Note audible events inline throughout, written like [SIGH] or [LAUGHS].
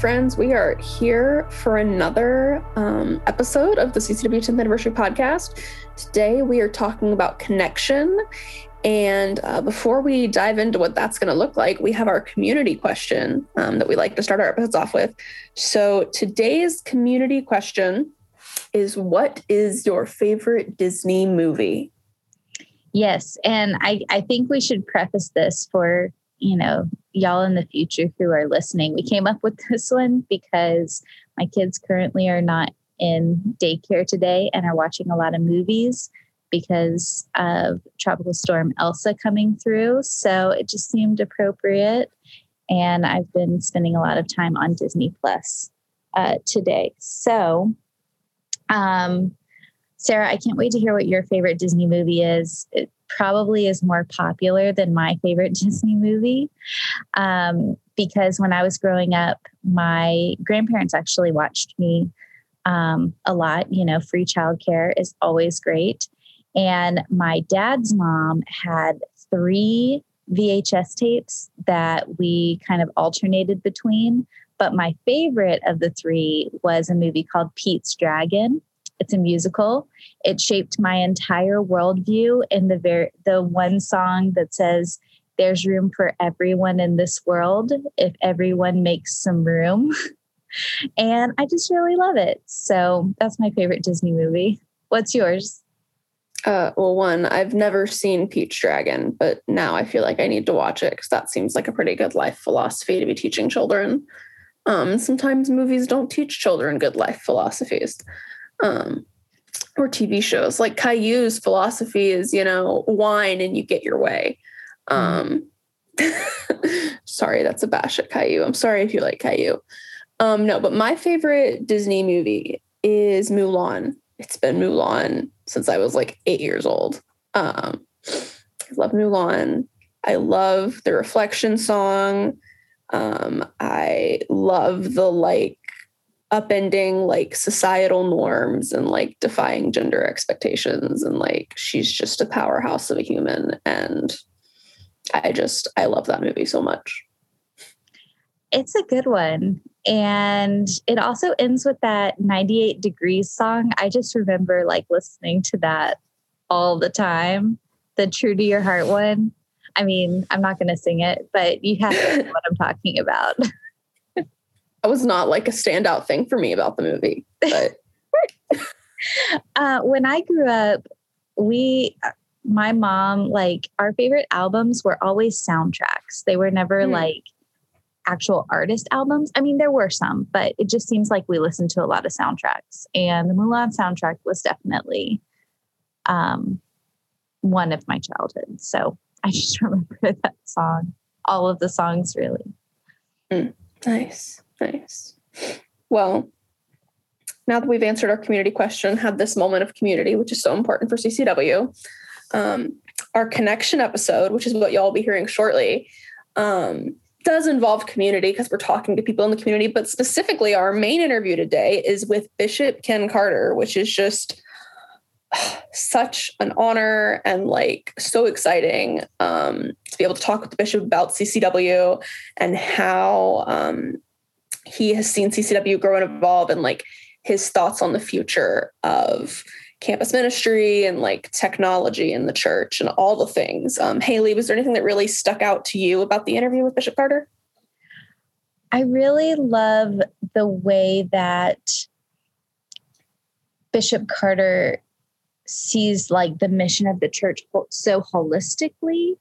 friends, we are here for another um, episode of the CCW 10th Anniversary Podcast. Today, we are talking about connection. And uh, before we dive into what that's going to look like, we have our community question um, that we like to start our episodes off with. So, today's community question is What is your favorite Disney movie? Yes. And I, I think we should preface this for you know, y'all in the future who are listening. We came up with [LAUGHS] this one because my kids currently are not in daycare today and are watching a lot of movies because of Tropical Storm Elsa coming through. So it just seemed appropriate. And I've been spending a lot of time on Disney Plus uh, today. So, um, Sarah, I can't wait to hear what your favorite Disney movie is. It, probably is more popular than my favorite [LAUGHS] Disney movie. Um, because when I was growing up, my grandparents actually watched me um, a lot. You know, free childcare is always great. And my dad's mom had three VHS tapes that we kind of alternated between. But my favorite of the three was a movie called Pete's Dragon. It's a musical. It shaped my entire worldview in the very the one song that says there's room for everyone in this world if everyone makes some room. [LAUGHS] and I just really love it. So that's my favorite Disney movie. What's yours? Uh, well, one, I've never seen Pete's Dragon, but now I feel like I need to watch it because that seems like a pretty good life philosophy to be teaching children. Um, sometimes movies don't teach children good life philosophies um, or TV shows. Like Caillou's philosophy is, you know, whine and you get your way. Um, [LAUGHS] sorry, that's a bash at Caillou. I'm sorry if you like Caillou. Um, no, but my favorite Disney movie is Mulan. It's been Mulan since I was like eight years old. Um, I love Mulan. I love the reflection song. Um, I love the like upending like societal norms and like defying gender expectations and like she's just a powerhouse of a human. And i just i love that movie so much. It's a good one. And it also ends with that 98 degrees song. I just remember like listening to that all the time the true to your heart one. I mean i'm not going to sing it but you have to know [LAUGHS] what i'm talking about [LAUGHS] that was not like a standout thing for me about the movie. But [LAUGHS] uh, when I grew up, we, my mom, like our favorite albums were always soundtracks. They were never mm. like actual artist albums. I mean, there were some, but it just seems like we listened to a lot of soundtracks. And the Mulan soundtrack was definitely um, one of my childhood. So I just [LAUGHS] remember that song, all of the songs, really. Mm. Nice. Nice. Well, now that we've answered our community question, had this moment of community, which is so important for CCW, um, our connection episode, which is what y'all will be hearing shortly, um, does involve community because we're talking to people in the community. But specifically, our main interview today is with Bishop Ken Carter, which is just [SIGHS] such an honor and like so exciting um, to be able to talk with the bishop about CCW and how um, he has seen CCW grow and evolve and like his thoughts on the future of campus ministry and like technology in the church and all the things. Um, Haley, was there anything that really stuck out to you about the interview with Bishop Carter? I really love the way that Bishop Carter sees like the mission of the church so holistically.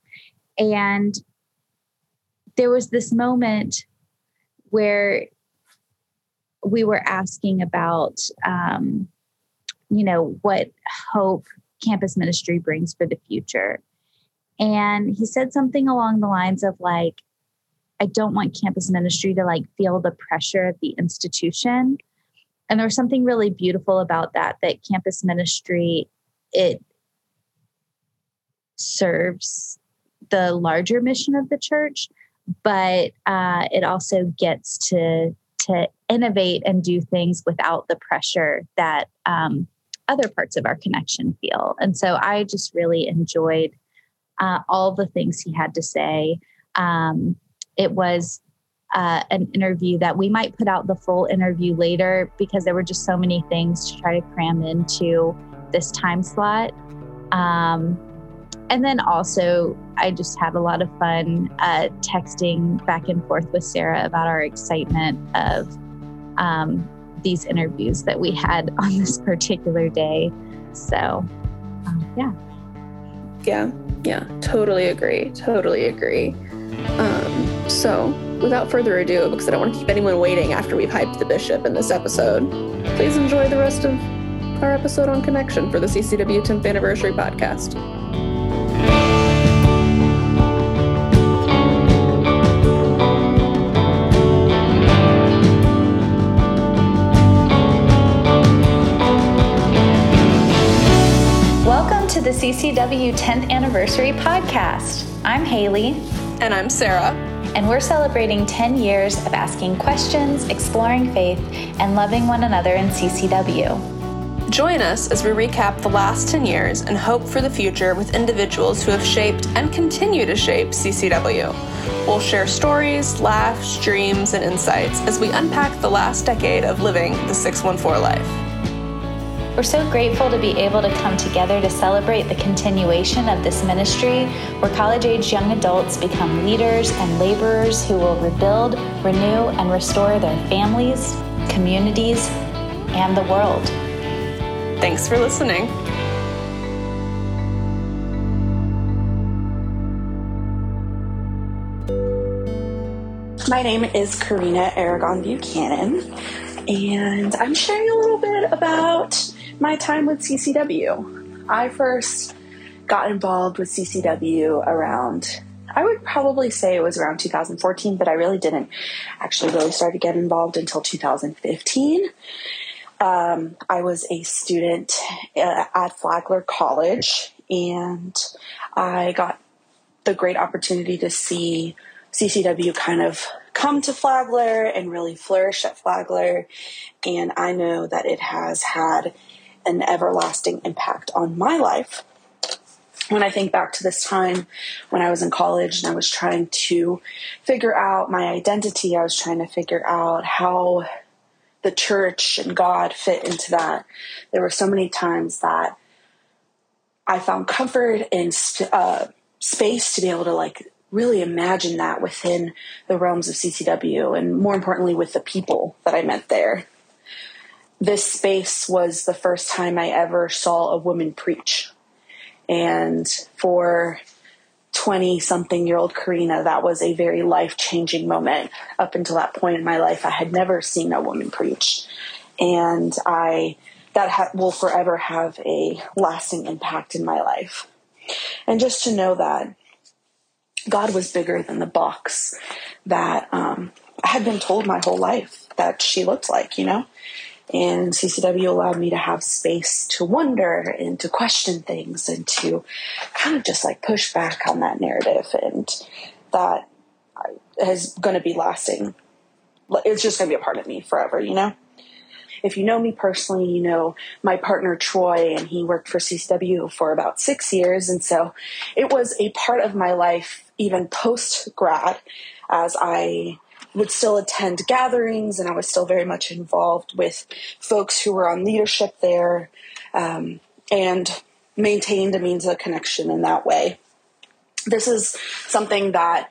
And there was this moment where we were asking about, um, you know, what hope campus ministry brings for the future. And he said something along the lines of, like, I don't want campus ministry to like feel the pressure of the institution. And there was something really beautiful about that, that campus ministry, it serves the larger mission of the church, but uh, it also gets to to innovate and do things without the pressure that um, other parts of our connection feel. And so I just really enjoyed uh, all the things he had to say. Um, it was uh, an interview that we might put out the full interview later because there were just so many things to try to cram into this time slot. Um, and then also, I just had a lot of fun uh, texting back and forth with Sarah about our excitement of um, these interviews that we had [LAUGHS] on this particular day. So, um, yeah. Yeah, yeah, totally agree. Totally agree. Um, so, without further ado, because I don't want to keep anyone waiting after we've hyped the bishop in this episode, please enjoy the rest of our episode on connection for the CCW 10th anniversary podcast. To the CCW 10th Anniversary Podcast. I'm Haley. And I'm Sarah. And we're celebrating 10 years of asking questions, exploring faith, and loving one another in CCW. Join us as we recap the last 10 years and hope for the future with individuals who have shaped and continue to shape CCW. We'll share stories, laughs, dreams, and insights as we unpack the last decade of living the 614 life. We're so grateful to be able to come together to celebrate the continuation of this ministry where college age young adults become leaders and laborers who will rebuild, renew, and restore their families, communities, and the world. Thanks for listening. My name is Karina Aragon Buchanan, and I'm sharing a little bit about my time with CCW. I first got involved with CCW around, I would probably say it was around 2014, but I really didn't actually really start to get involved until 2015. Um, I was a student uh, at Flagler College and I got the great opportunity to see CCW kind of come to Flagler and really flourish at Flagler. And I know that it has had an everlasting impact on my life. When I think back to this time when I was in college and I was trying to figure out my identity, I was trying to figure out how the church and God fit into that. There were so many times that I found comfort and uh, space to be able to like really imagine that within the realms of CCW and more importantly with the people that I met there this space was the first time I ever saw a woman preach. And for 20 something year old Karina, that was a very life changing moment. Up until that point in my life, I had never seen a woman preach. And I, that ha- will forever have a lasting impact in my life. And just to know that God was bigger than the box that um, I had been told my whole life that she looked like, you know? And CCW allowed me to have space to wonder and to question things and to kind of just like push back on that narrative. And that is going to be lasting. It's just going to be a part of me forever, you know? If you know me personally, you know my partner Troy, and he worked for CCW for about six years. And so it was a part of my life, even post grad, as I would still attend gatherings and I was still very much involved with folks who were on leadership there um, and maintained a means of connection in that way. This is something that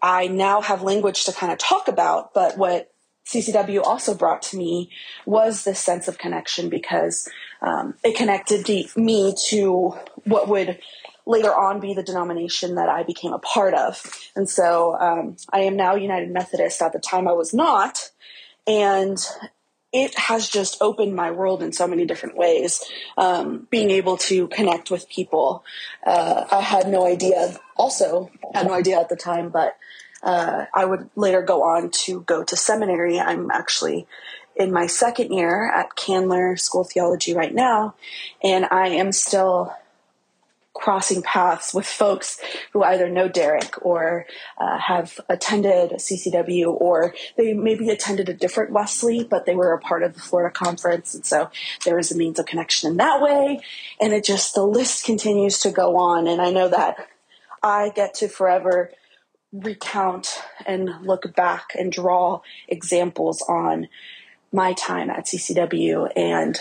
I now have language to kind of talk about, but what CCW also brought to me was this sense of connection because um, it connected me to what would later on be the denomination that I became a part of. And so um, I am now United Methodist. At the time, I was not. And it has just opened my world in so many different ways. Um, being able to connect with people. Uh, I had no idea, also, had no idea at the time, but uh, I would later go on to go to seminary. I'm actually in my second year at Candler School of Theology right now, and I am still crossing paths with folks who either know Derek or uh, have attended CCW or they maybe attended a different Wesley, but they were a part of the Florida conference. And so there was a means of connection in that way. And it just, the list continues to go on. And I know that I get to forever recount and look back and draw examples on my time at CCW and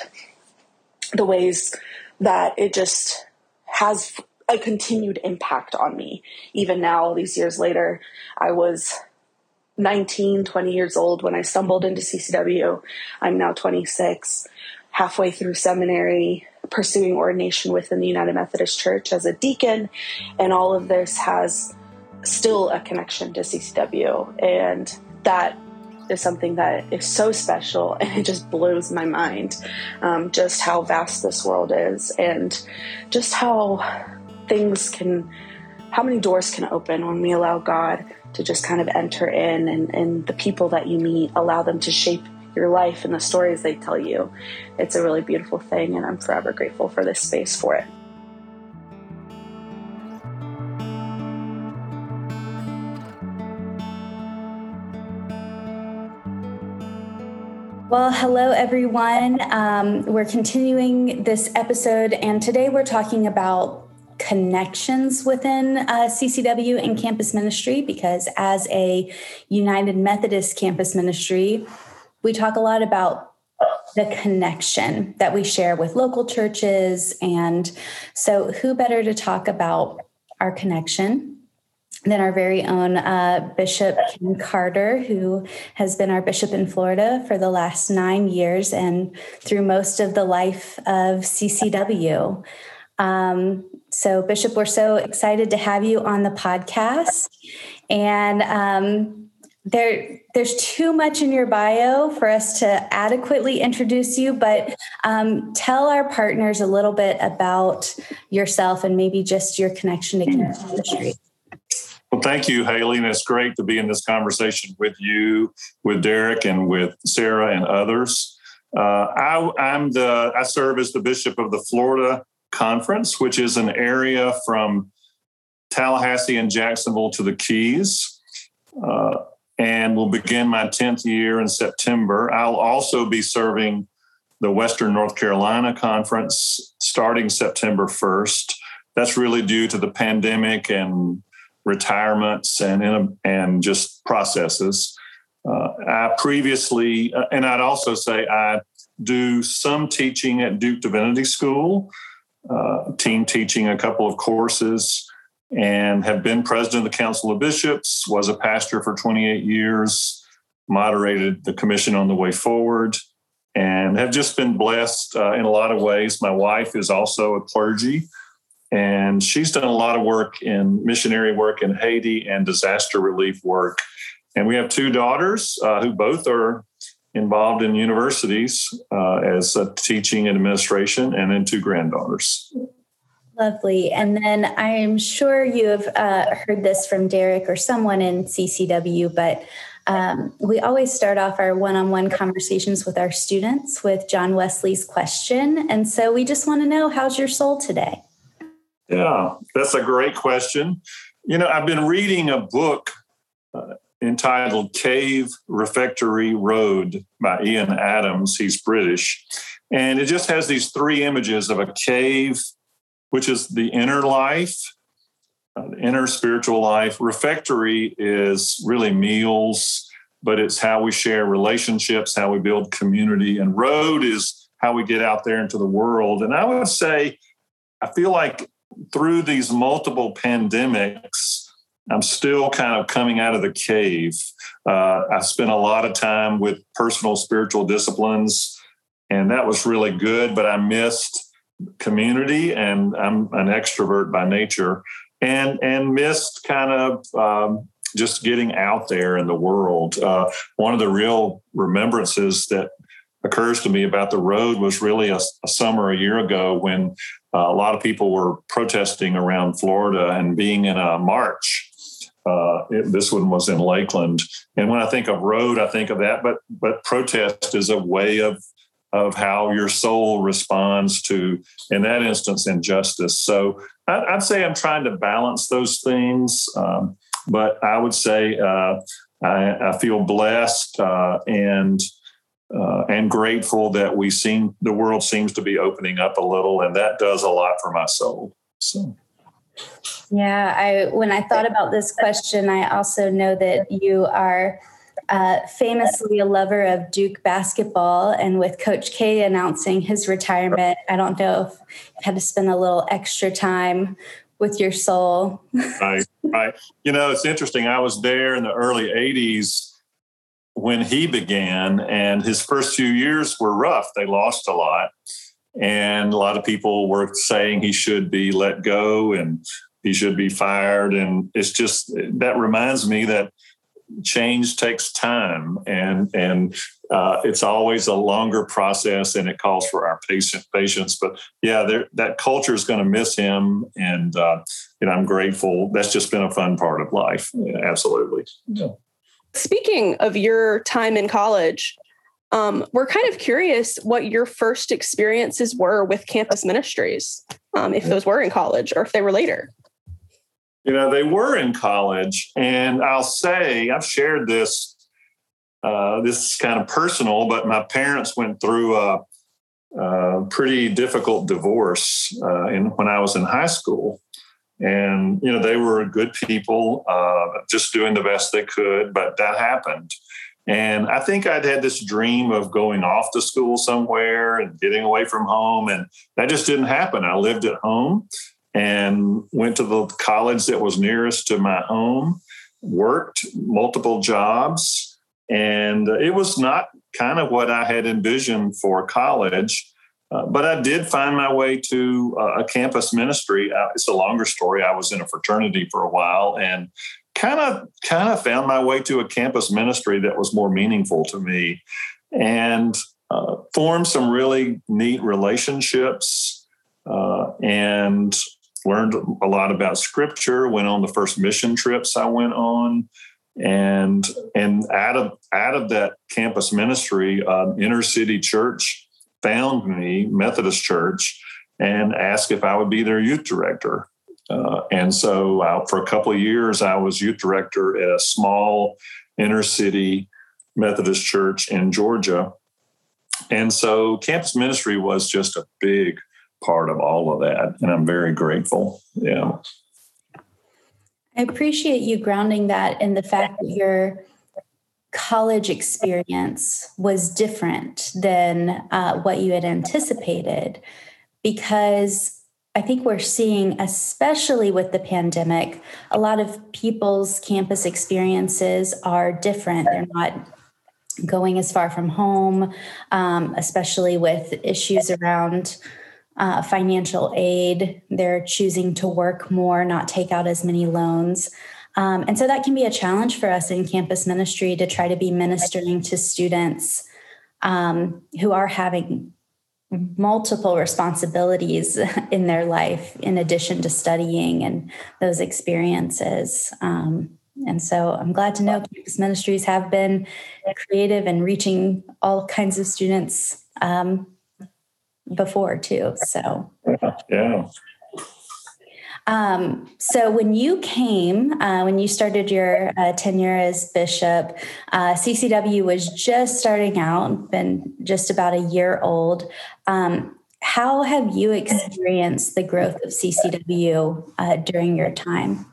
the ways that it just has a continued impact on me. Even now, all these years later, I was 19, 20 years old when I stumbled into CCW. I'm now 26, halfway through seminary, pursuing ordination within the United Methodist Church as a deacon. And all of this has still a connection to CCW. And that is something that is so special [LAUGHS] and it just blows my mind um, just how vast this world is and just how things can how many doors can open when we allow god to just kind of enter in and, and the people that you meet allow them to shape your life and the stories they tell you. It's a really beautiful thing and i'm forever grateful for this space for it Well, hello, everyone. Um, we're continuing this episode, and today we're talking about connections within uh, CCW and campus ministry because, as a United Methodist campus ministry, we talk a lot about the connection that we share with local churches. And so, who better to talk about our connection then our very own uh, Bishop Ken Carter, who has been our bishop in Florida for the last nine years and through most of the life of CCW. Um, so, Bishop, we're so excited to have you on the podcast. And um, there, there's too much in your bio for us to adequately introduce you, but um, tell our partners a little bit about yourself and maybe just your connection to campus ministry. Well, thank you, Haley. And it's great to be in this conversation with you, with Derek, and with Sarah and others. Uh, I, am the I serve as the bishop of the Florida Conference, which is an area from Tallahassee and Jacksonville to the Keys. Uh, and will begin my 10th year in September. I'll also be serving the Western North Carolina Conference starting September 1st. That's really due to the pandemic and retirements and and just processes. Uh, I previously, uh, and I'd also say I do some teaching at Duke Divinity School, uh, team teaching a couple of courses, and have been president of the Council of Bishops. Was a pastor for 28 years, moderated the Commission on the Way Forward, and have just been blessed uh, in a lot of ways. My wife is also a clergy and she's done a lot of work in missionary work in Haiti and disaster relief work. And we have two daughters uh, who both are involved in universities uh, as teaching and administration, and then two granddaughters. Lovely. And then I'm sure you have uh, heard this from Derek or someone in CCW, but um, we always start off our one on one conversations with our students with John Wesley's question. And so we just want to know how's your soul today? Yeah, that's a great question. You know, I've been reading a book uh, entitled Cave Refectory Road by Ian Adams. He's British. And it just has these three images of a cave, which is the inner life, uh, the inner spiritual life. Refectory is really meals, but it's how we share relationships, how we build community. And road is how we get out there into the world. And I would say, I feel like through these multiple pandemics, I'm still kind of coming out of the cave. Uh, I spent a lot of time with personal spiritual disciplines, and that was really good, but I missed community, and I'm an extrovert by nature, and, and missed kind of um, just getting out there in the world. Uh, one of the real remembrances that occurs to me about the road was really a, a summer a year ago when a lot of people were protesting around Florida and being in a march. Uh, it, this one was in Lakeland, and when I think of road, I think of that. But but protest is a way of of how your soul responds to, in that instance, injustice. So I'd, I'd say I'm trying to balance those things. Um, but I would say uh, I, I, feel blessed uh, and uh, and grateful that we seem the world seems to be opening up a little, and that does a lot for my soul. So. Yeah, I when I thought about this question, I also know that you are uh, famously a lover of Duke basketball, and with Coach K announcing his retirement, I don't know if you had to spend a little extra time with your soul. right, right. You know, it's interesting. I was there in the early '80s when he began, and his first few years were rough. They lost a lot, and a lot of people were saying he should be let go and he should be fired. And it's just that reminds me that change takes time and and uh, it's always a longer process and it calls for our patient patience but yeah that culture is going to miss him and uh, and i'm grateful that's just been a fun part of life yeah, absolutely yeah. Speaking of your time in college um, we're kind of curious what your first experiences were with campus ministries um, if those were in college or if they were later you know, they were in college. And I'll say, I've shared this, uh, this is kind of personal, but my parents went through a, a pretty difficult divorce uh, in, when I was in high school. And, you know, they were good people, uh, just doing the best they could, but that happened. And I think I'd had this dream of going off to school somewhere and getting away from home. And that just didn't happen. I lived at home and went to the college that was nearest to my home, worked multiple jobs, and it was not kind of what I had envisioned for college. Uh, but I did find my way to uh, a campus ministry. Uh, it's a longer story. I was in a fraternity for a while and kind of kind of found my way to a campus ministry that was more meaningful to me, and uh, formed some really neat relationships. Uh, and learned a lot about scripture went on the first mission trips i went on and and out of out of that campus ministry uh, inner city church found me methodist church and asked if i would be their youth director uh, and so for a couple of years i was youth director at a small inner city methodist church in georgia and so campus ministry was just a big part of all of that. And I'm very grateful. Yeah. I appreciate you grounding that in the fact that your college experience was different than uh, what you had anticipated because I think we're seeing, especially with the pandemic, a lot of people's campus experiences are different. They're not going as far from home, um, especially with issues around uh, financial aid. They're choosing to work more, not take out as many loans. Um, and so that can be a challenge for us in campus ministry to try to be ministering to students um, who are having multiple responsibilities [LAUGHS] in their life in addition to studying and those experiences. Um, and so I'm glad to know campus ministries have been creative and reaching all kinds of students um, before too. So yeah. Um, so when you came, uh, when you started your uh, tenure as bishop, uh, CCW was just starting out, been just about a year old. Um, how have you experienced the growth of CCW uh, during your time?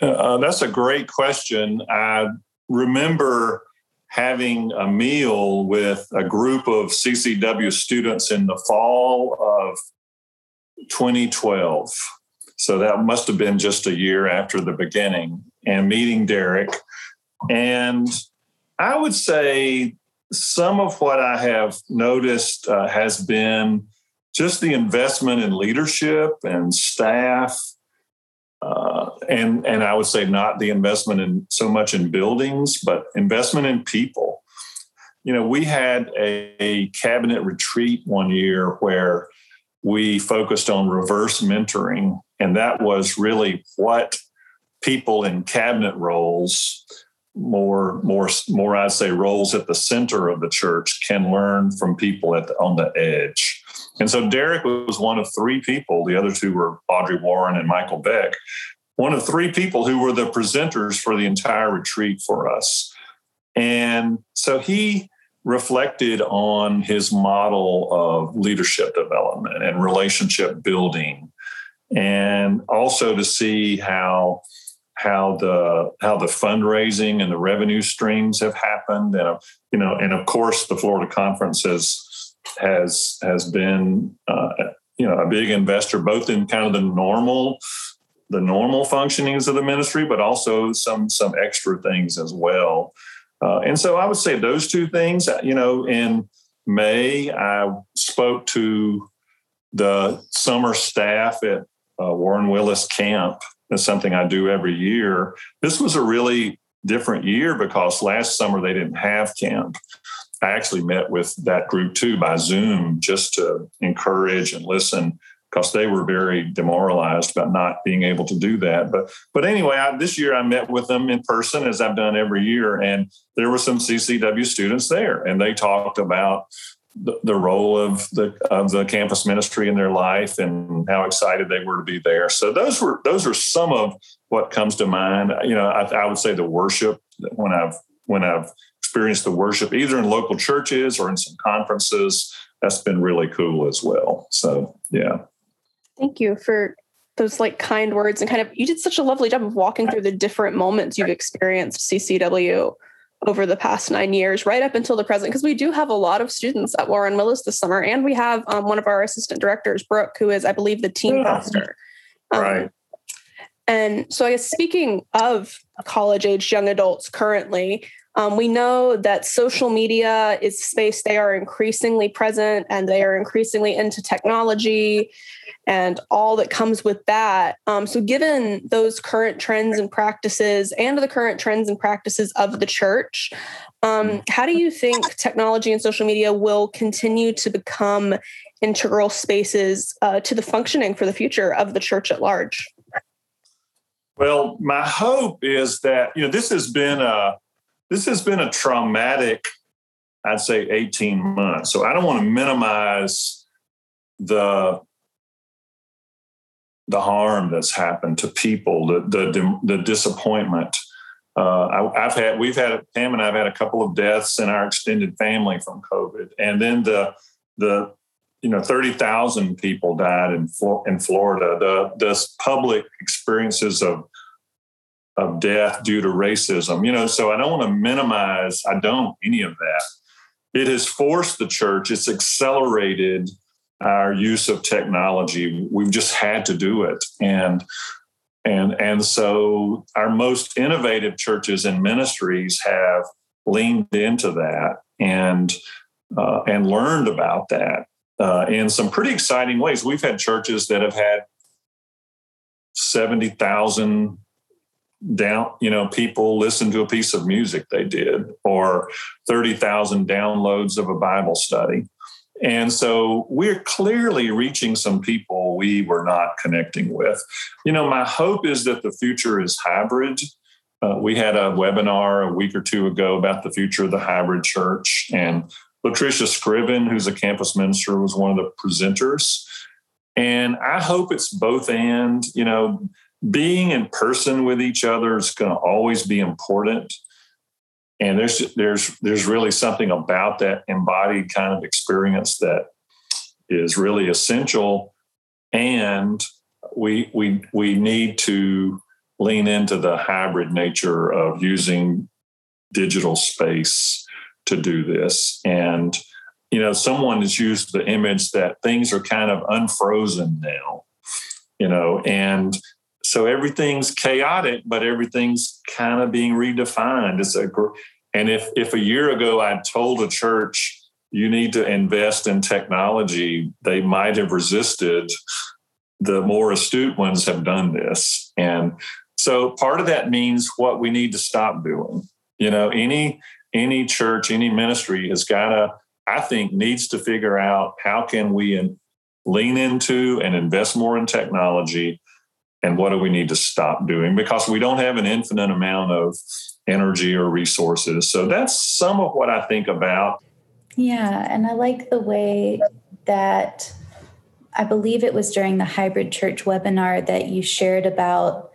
Uh, that's a great question. I remember having a meal with a group of CCW students in the fall of 2012. So that must have been just a year after the beginning, and meeting Derek. And I would say some of what I have noticed uh, has been just the investment in leadership and staff uh, and and I would say not the investment in so much in buildings, but investment in people. You know, we had a, a cabinet retreat one year where we focused on reverse mentoring, and that was really what people in cabinet roles more more more i'd say roles at the center of the church can learn from people at the, on the edge and so Derek was one of three people. The other two were Audrey Warren and Michael Beck. One of three people who were the presenters for the entire retreat for us. And so he reflected on his model of leadership development and relationship building. And also to see how how the how the fundraising and the revenue streams have happened. And you know and of course the Florida conference has has has been uh, you know a big investor both in kind of the normal the normal functionings of the ministry but also some some extra things as well uh, and so I would say those two things you know in May I spoke to the summer staff at uh, Warren Willis Camp. That's something I do every year. This was a really different year because last summer they didn't have camp. I actually met with that group too by Zoom just to encourage and listen because they were very demoralized about not being able to do that. But but anyway, I, this year I met with them in person as I've done every year, and there were some CCW students there, and they talked about the, role of the of the campus ministry in their life and how excited they were to be there. So those were those are some of what comes to mind. You know, I, I would say the worship when I've when I've experienced the worship either in local churches or in some conferences, that's been really cool as well. So yeah. Thank you for those like kind words and kind of you did such a lovely job of walking through the different moments you've experienced CCW over the past nine years, right up until the present, because we do have a lot of students at Warren Willis this summer, and we have um, one of our assistant directors, Brooke, who is, I believe, the team yeah. pastor. Um, right. And so, I guess speaking of college age young adults currently, um, we know that social media is space they are increasingly present and they are increasingly into technology and all that comes with that. Um, so, given those current trends and practices and the current trends and practices of the church, um, how do you think technology and social media will continue to become integral spaces uh, to the functioning for the future of the church at large? Well, my hope is that you know this has been a this has been a traumatic, I'd say, eighteen months. So I don't want to minimize the the harm that's happened to people, the the, the disappointment. Uh, I, have had we've had Pam and I've had a couple of deaths in our extended family from COVID, and then the the you know thirty thousand people died in in Florida. The the public experiences of of death due to racism, you know. So I don't want to minimize. I don't any of that. It has forced the church. It's accelerated our use of technology. We've just had to do it. And and and so our most innovative churches and ministries have leaned into that and uh, and learned about that uh, in some pretty exciting ways. We've had churches that have had seventy thousand down you know people listen to a piece of music they did or 30,000 downloads of a bible study and so we're clearly reaching some people we were not connecting with. You know, my hope is that the future is hybrid. Uh, we had a webinar a week or two ago about the future of the hybrid church, and Latricia Scriven, who's a campus minister, was one of the presenters. And I hope it's both and, you know, being in person with each other is going to always be important and there's there's there's really something about that embodied kind of experience that is really essential. And we we we need to lean into the hybrid nature of using digital space to do this. And you know someone has used the image that things are kind of unfrozen now you know and so everything's chaotic, but everything's kind of being redefined. It's a and if if a year ago I'd told a church you need to invest in technology, they might have resisted. The more astute ones have done this, and so part of that means what we need to stop doing. You know, any any church, any ministry has got to, I think, needs to figure out how can we lean into and invest more in technology and what do we need to stop doing? Because we don't have an infinite amount of energy or resources. So that's some of what i think about. Yeah and i like the way that i believe it was during the hybrid church webinar that you shared about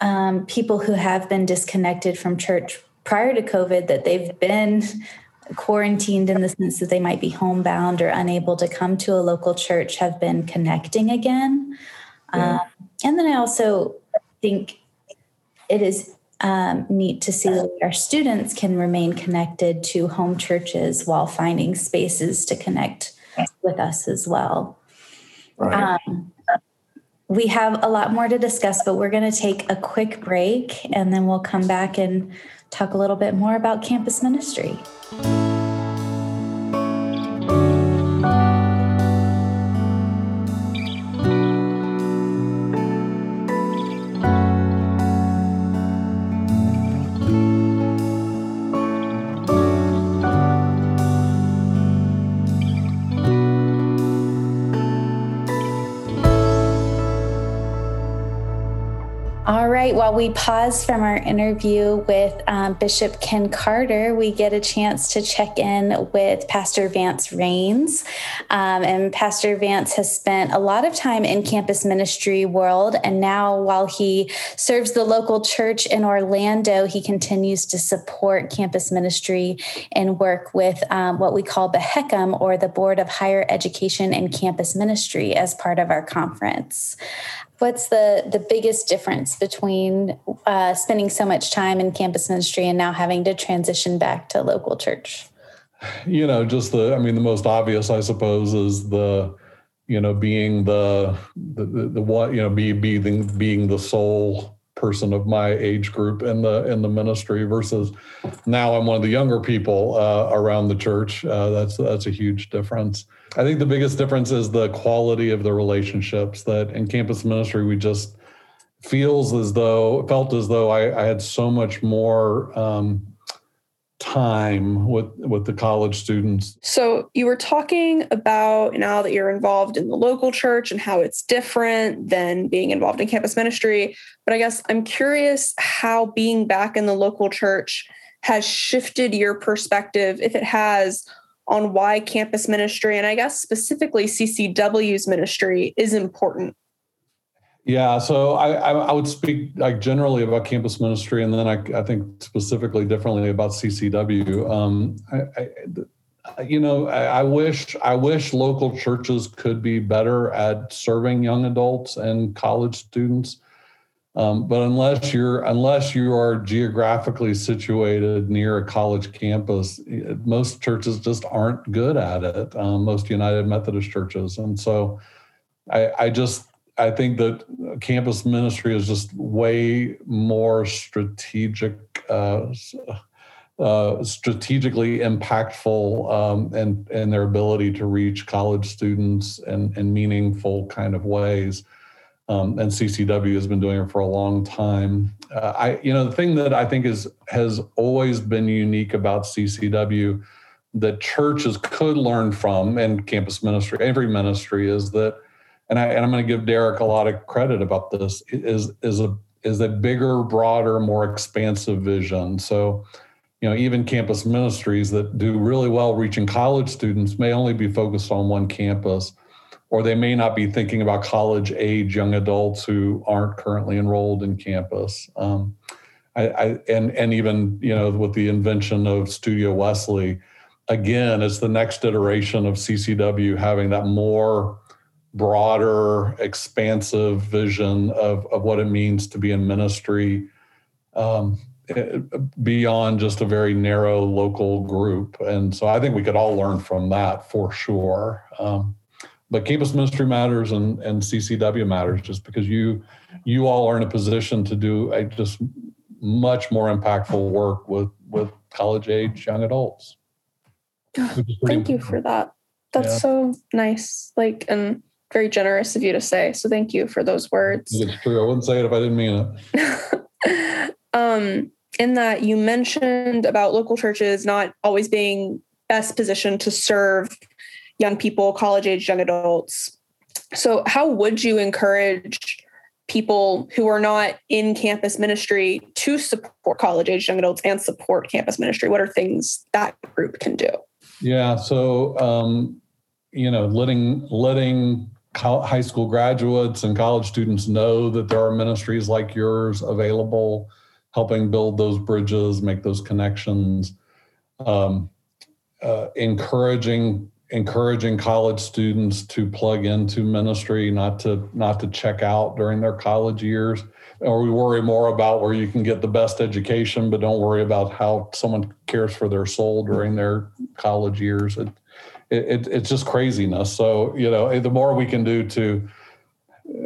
um, people who have been disconnected from church prior to covid that they've been quarantined in the sense that they might be homebound or unable to come to a local church have been connecting again. Yeah. Um, and then I also think it is um, neat to see that our students can remain connected to home churches while finding spaces to connect with us as well. Right. Um, we have a lot more to discuss, but we're going to take a quick break and then we'll come back and talk a little bit more about campus ministry. Right, while we pause from our interview with um, Bishop Ken Carter, we get a chance to check in with Pastor Vance Rains. Um, and Pastor Vance has spent a lot of time in campus ministry world. And now, while he serves the local church in Orlando, he continues to support campus ministry and work with um, what we call the HECM or the Board of Higher Education and Campus Ministry as part of our conference what's the the biggest difference between uh, spending so much time in campus ministry and now having to transition back to local church? You know just the i mean the most obvious i suppose is the you know being the the, the, the what you know be being being the sole person of my age group in the in the ministry versus now i'm one of the younger people uh, around the church. Uh, that's that's a huge difference. I think the biggest difference is the quality of the relationships that in campus ministry we just feels as though felt as though I, I had so much more um, time with with the college students. So you were talking about now that you're involved in the local church and how it's different than being involved in campus ministry. But I guess I'm curious how being back in the local church has shifted your perspective, if it has, on why campus ministry and I guess specifically CCW's ministry is important. Yeah, so I, I, would speak like generally about campus ministry, and then I, I think specifically differently about CCW. Um, I, I, you know, I, wish I wish local churches could be better at serving young adults and college students. Um, but unless you're unless you are geographically situated near a college campus, most churches just aren't good at it. Um, most United Methodist churches, and so I, I just I think that campus ministry is just way more strategic, uh, uh, strategically impactful, um, and and their ability to reach college students in, in meaningful kind of ways um, and CCW has been doing it for a long time. Uh, I, you know, the thing that I think is has always been unique about CCW that churches could learn from and campus ministry, every ministry is that, and I and I'm going to give Derek a lot of credit about this is is a is a bigger, broader, more expansive vision. So, you know, even campus ministries that do really well reaching college students may only be focused on one campus or they may not be thinking about college age young adults who aren't currently enrolled in campus. Um, I, I, and and even you know with the invention of Studio Wesley, again, it's the next iteration of CCW having that more broader, expansive vision of of what it means to be in ministry. Um, eh, beyond just a very narrow local group. And so I think we could all learn from that for sure. Um, but campus ministry matters and, and CCW matters just because you you all are in a position to do a just much more impactful work with with college age young adults. [SIGHS] Thank important. you for that. That's yeah. so nice, like and very generous of you to say. So thank you for those words. It's true. I wouldn't say it if I didn't mean it. [LAUGHS] um, in that you mentioned about local churches not always being best positioned to serve young people, college age young adults. So, how would you encourage people who are not in campus ministry to support college age young adults and support campus ministry? What are things that group can do? Yeah, so um, you know, letting letting high school graduates and college students know that there are ministries like yours available, helping build those bridges, make those connections, um, uh, encouraging encouraging college students to plug into ministry, not to not to check out during their college years. Or we worry more about where you can get the best education, but don't worry about how someone cares for their soul during their college years. It, it, it's just craziness. So you know, the more we can do to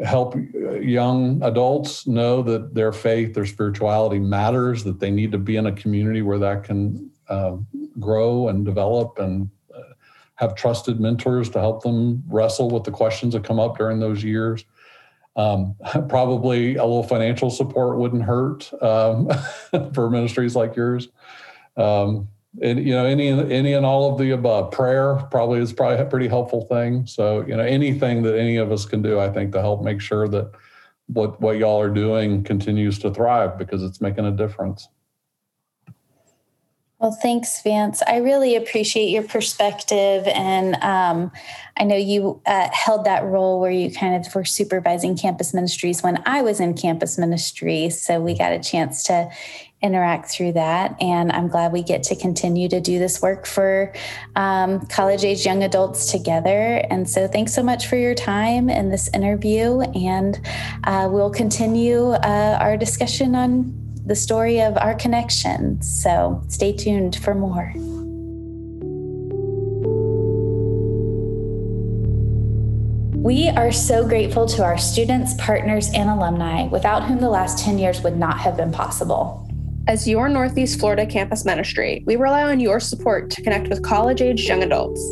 help young adults know that their faith, their spirituality matters, that they need to be in a community where that can uh, grow and develop and uh, have trusted mentors to help them wrestle with the questions that come up during those years. Um, [LAUGHS] probably a little financial support wouldn't hurt um, [LAUGHS] for ministries like yours. Um, and you know any any and all of the above prayer probably is probably a pretty helpful thing so you know anything that any of us can do i think to help make sure that what what y'all are doing continues to thrive because it's making a difference well, thanks, Vance. I really appreciate your perspective. And um, I know you uh, held that role where you kind of were supervising campus ministries when I was in campus ministry. So we got a chance to interact through that. And I'm glad we get to continue to do this work for um, college age young adults together. And so thanks so much for your time in this interview. And uh, we'll continue uh, our discussion on the story of our connection. So stay tuned for more. We are so grateful to our students, partners, and alumni, without whom the last 10 years would not have been possible. As your Northeast Florida campus ministry, we rely on your support to connect with college aged young adults.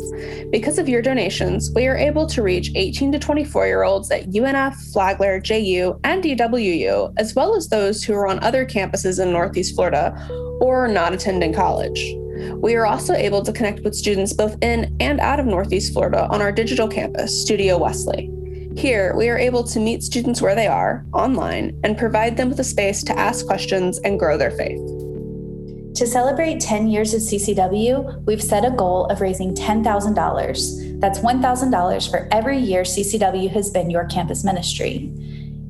Because of your donations, we are able to reach 18 to 24 year olds at UNF, Flagler, JU, and DWU, as well as those who are on other campuses in Northeast Florida or not attending college. We are also able to connect with students both in and out of Northeast Florida on our digital campus, Studio Wesley. Here, we are able to meet students where they are, online, and provide them with a space to ask questions and grow their faith. To celebrate 10 years of CCW, we've set a goal of raising $10,000. That's $1,000 for every year CCW has been your campus ministry.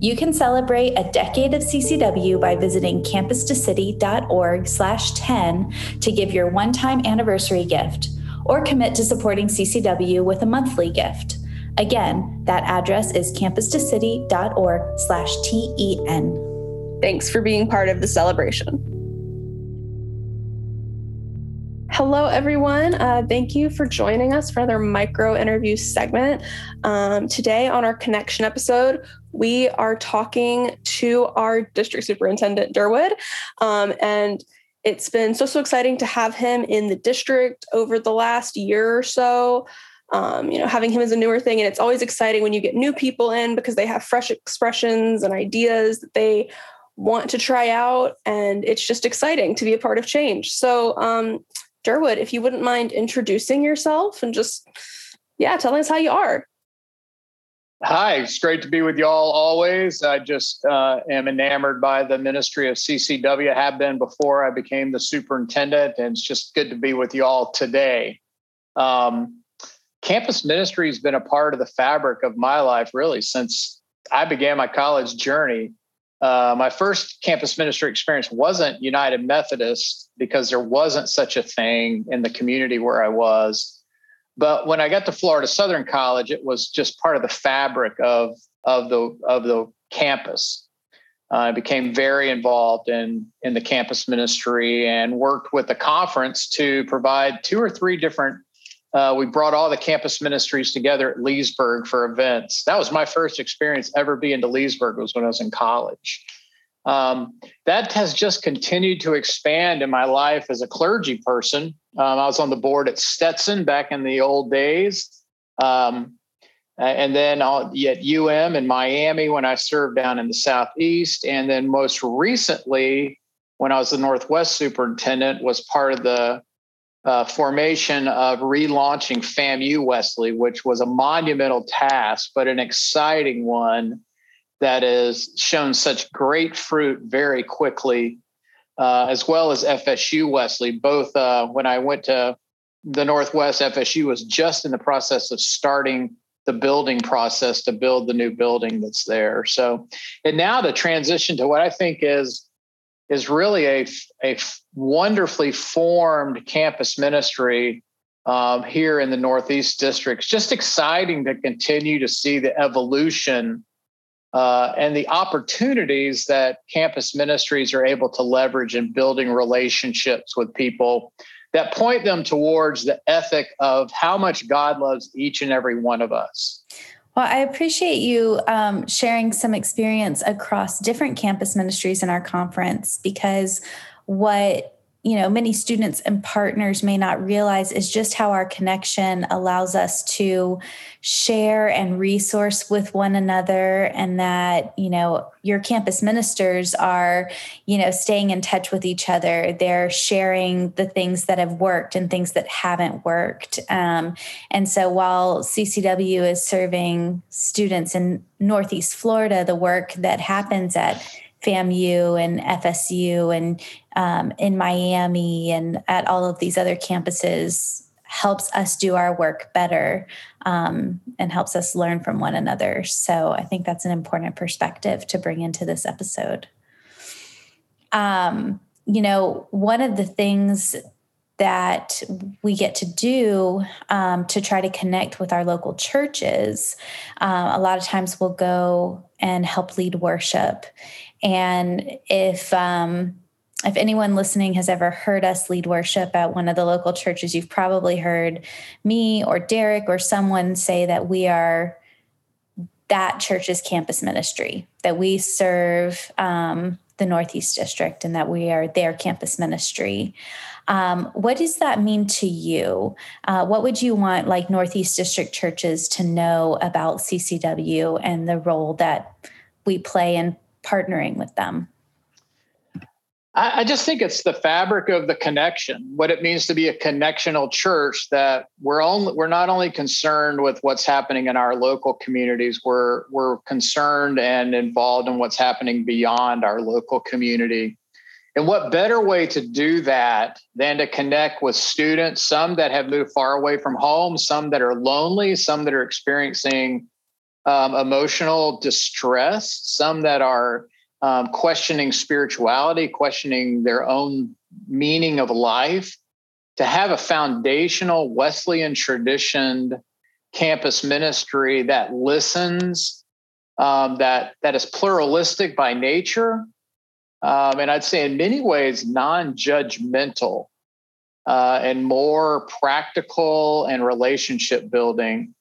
You can celebrate a decade of CCW by visiting campustocity.org slash 10 to give your one-time anniversary gift or commit to supporting CCW with a monthly gift. Again, that address is campustocity.org slash TEN. Thanks for being part of the celebration. Hello, everyone. Uh, thank you for joining us for another micro interview segment. Um, today, on our connection episode, we are talking to our district superintendent, Durwood. Um, and it's been so, so exciting to have him in the district over the last year or so um, you know, having him as a newer thing. And it's always exciting when you get new people in because they have fresh expressions and ideas that they want to try out. And it's just exciting to be a part of change. So, um, Durwood, if you wouldn't mind introducing yourself and just, yeah, telling us how you are. Hi, it's great to be with y'all always. I just uh, am enamored by the ministry of CCW. I have been before I became the superintendent, and it's just good to be with y'all today. Um, campus ministry has been a part of the fabric of my life really since I began my college journey. Uh, my first campus ministry experience wasn't United Methodist because there wasn't such a thing in the community where I was. But when I got to Florida Southern College, it was just part of the fabric of of the of the campus. Uh, I became very involved in in the campus ministry and worked with the conference to provide two or three different uh, we brought all the campus ministries together at Leesburg for events. That was my first experience ever being to Leesburg was when I was in college. Um, that has just continued to expand in my life as a clergy person. Um, I was on the board at Stetson back in the old days. Um, and then at UM in Miami when I served down in the Southeast. And then most recently, when I was the Northwest superintendent, was part of the uh, formation of relaunching FAMU Wesley, which was a monumental task, but an exciting one that has shown such great fruit very quickly, uh, as well as FSU Wesley. Both uh, when I went to the Northwest, FSU was just in the process of starting the building process to build the new building that's there. So, and now the transition to what I think is is really a, a wonderfully formed campus ministry um, here in the Northeast districts. Just exciting to continue to see the evolution uh, and the opportunities that campus ministries are able to leverage in building relationships with people that point them towards the ethic of how much God loves each and every one of us. Well, I appreciate you um, sharing some experience across different campus ministries in our conference because what you know many students and partners may not realize is just how our connection allows us to share and resource with one another and that you know your campus ministers are you know staying in touch with each other. They're sharing the things that have worked and things that haven't worked. Um, and so while ccw is serving students in northeast florida the work that happens at FAMU and FSU and um, in Miami and at all of these other campuses helps us do our work better um, and helps us learn from one another. So I think that's an important perspective to bring into this episode. Um, you know, one of the things that we get to do um, to try to connect with our local churches, uh, a lot of times we'll go and help lead worship. And if um, if anyone listening has ever heard us lead worship at one of the local churches, you've probably heard me or Derek or someone say that we are that church's campus ministry, that we serve um, the Northeast District and that we are their campus ministry. Um, what does that mean to you? Uh, what would you want like Northeast District churches to know about CCW and the role that we play in partnering with them? I, just think it's the fabric of the connection, what it means to be a connectional church. That we're only we're not only concerned with what's happening in our local communities, we're we're concerned and involved in what's happening beyond our local community. And what better way to do that than to connect with students, some that have moved far away from home, some that are lonely, some that are experiencing um, emotional distress, some that are um, questioning spirituality, questioning their own meaning of life, to have a foundational Wesleyan traditioned campus ministry that listens, um, that that is pluralistic by nature, um, and I'd say in many ways non-judgmental uh, and more practical and relationship building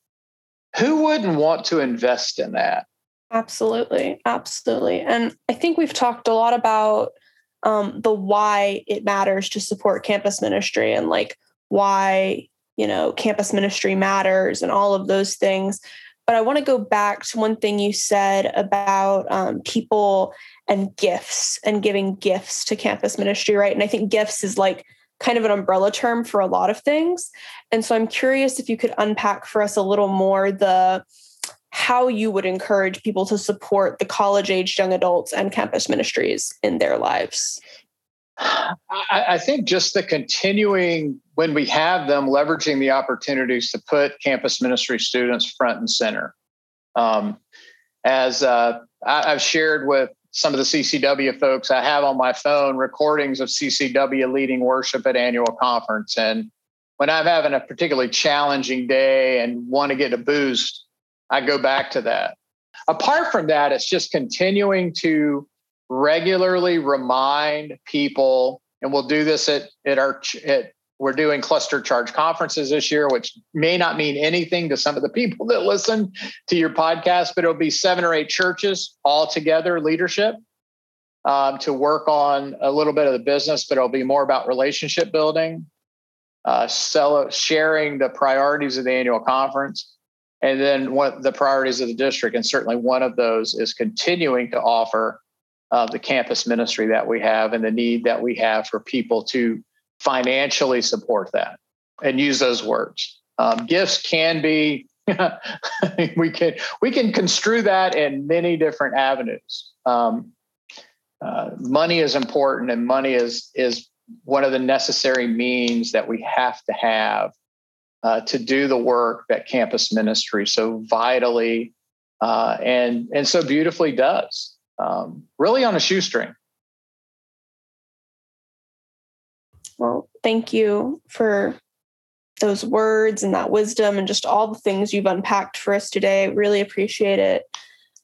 who wouldn't want to invest in that? Absolutely. Absolutely. And I think we've talked a lot about um, the why it matters to support campus ministry and like why, you know, campus ministry matters and all of those things. But I want to go back to one thing you said about um, people and gifts and giving gifts to campus ministry, right? And I think gifts is like kind of an umbrella term for a lot of things. And so I'm curious if you could unpack for us a little more the how you would encourage people to support the college aged young adults and campus ministries in their lives. I, I, think just the continuing when we have them leveraging the opportunities to put campus ministry students front and center. Um, as uh, I, I've shared with some of the CCW folks, I have on my phone recordings of CCW leading worship at annual conference. And when I'm having a particularly challenging day and want to get a boost, I go back to that. Apart from that, it's just continuing to regularly remind people, and we'll do this at, at our at we're doing cluster charge conferences this year, which may not mean anything to some of the people that listen to your podcast, but it'll be seven or eight churches all together, leadership, um, to work on a little bit of the business, but it'll be more about relationship building, uh, sell, sharing the priorities of the annual conference, and then what the priorities of the district. And certainly one of those is continuing to offer uh, the campus ministry that we have and the need that we have for people to financially support that and use those words. Um, gifts can be [LAUGHS] we can we can construe that in many different avenues. Um, uh, money is important, and money is is one of the necessary means that we have to have uh, to do the work that campus ministry so vitally uh, and and so beautifully does. Um, really on a shoestring. Well, thank you for those words and that wisdom and just all the things you've unpacked for us today. Really appreciate it.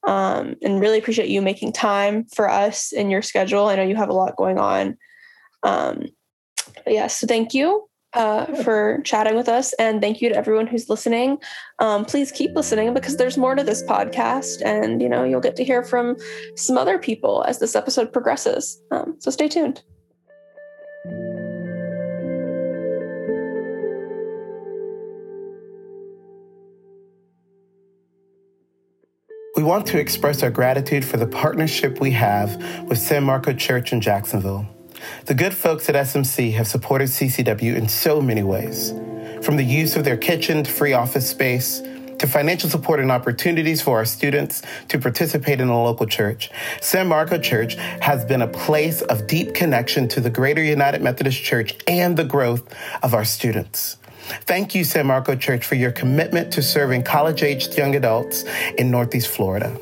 Um, and really appreciate you making time for us in your schedule. I know you have a lot going on. Um, but yes, so thank you uh, for chatting with us. And thank you to everyone who's listening. Um, please keep listening because there's more to this podcast. And, you know, you'll get to hear from some other people as this episode progresses. Um, so stay tuned. We want to express our gratitude for the partnership we have with San Marco Church in Jacksonville. The good folks at SMC have supported CCW in so many ways, from the use of their kitchen to free office space, to financial support and opportunities for our students to participate in a local church. San Marco Church has been a place of deep connection to the Greater United Methodist Church and the growth of our students. Thank you, San Marco Church, for your commitment to serving college aged young adults in Northeast Florida.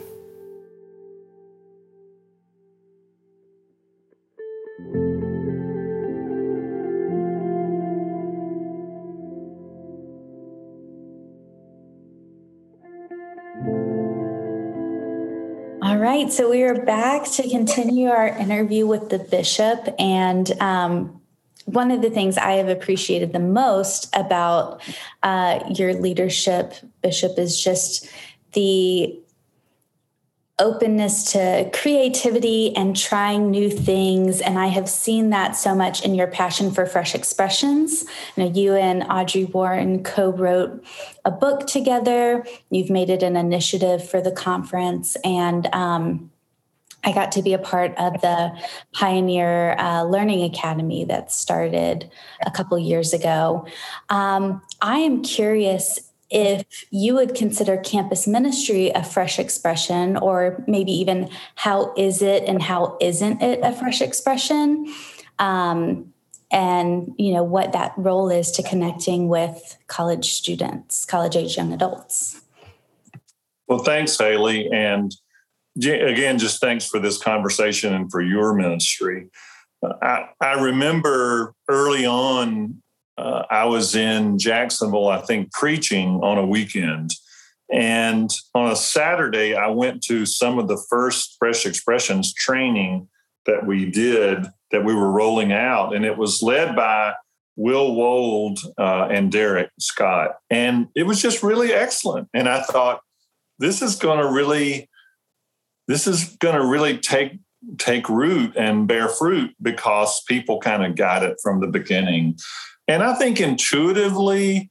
All right, so we are back to continue our interview with the bishop. And um, one of the things I have appreciated the most about uh, your leadership, Bishop, is just the openness to creativity and trying new things. And I have seen that so much in your passion for fresh expressions. You know, you and Audrey Warren co-wrote a book together. You've made it an initiative for the conference. And um, I got to be a part of the Pioneer uh, Learning Academy that started a couple years ago. Um, I am curious if you would consider campus ministry a fresh expression, or maybe even how is it and how isn't it a fresh expression? Um, and you know what that role is to connecting with college students, college age young adults. Well, thanks, Haley, and again, just thanks for this conversation and for your ministry. I, I remember early on uh, I was in Jacksonville, I think, preaching on a weekend. And on a Saturday, I went to some of the first Fresh Expressions training that we did that we were rolling out. And it was led by Will Wold uh, and Derek Scott. And it was just really excellent. And I thought, this is going to really, this is going to really take take root and bear fruit because people kind of got it from the beginning. And I think intuitively,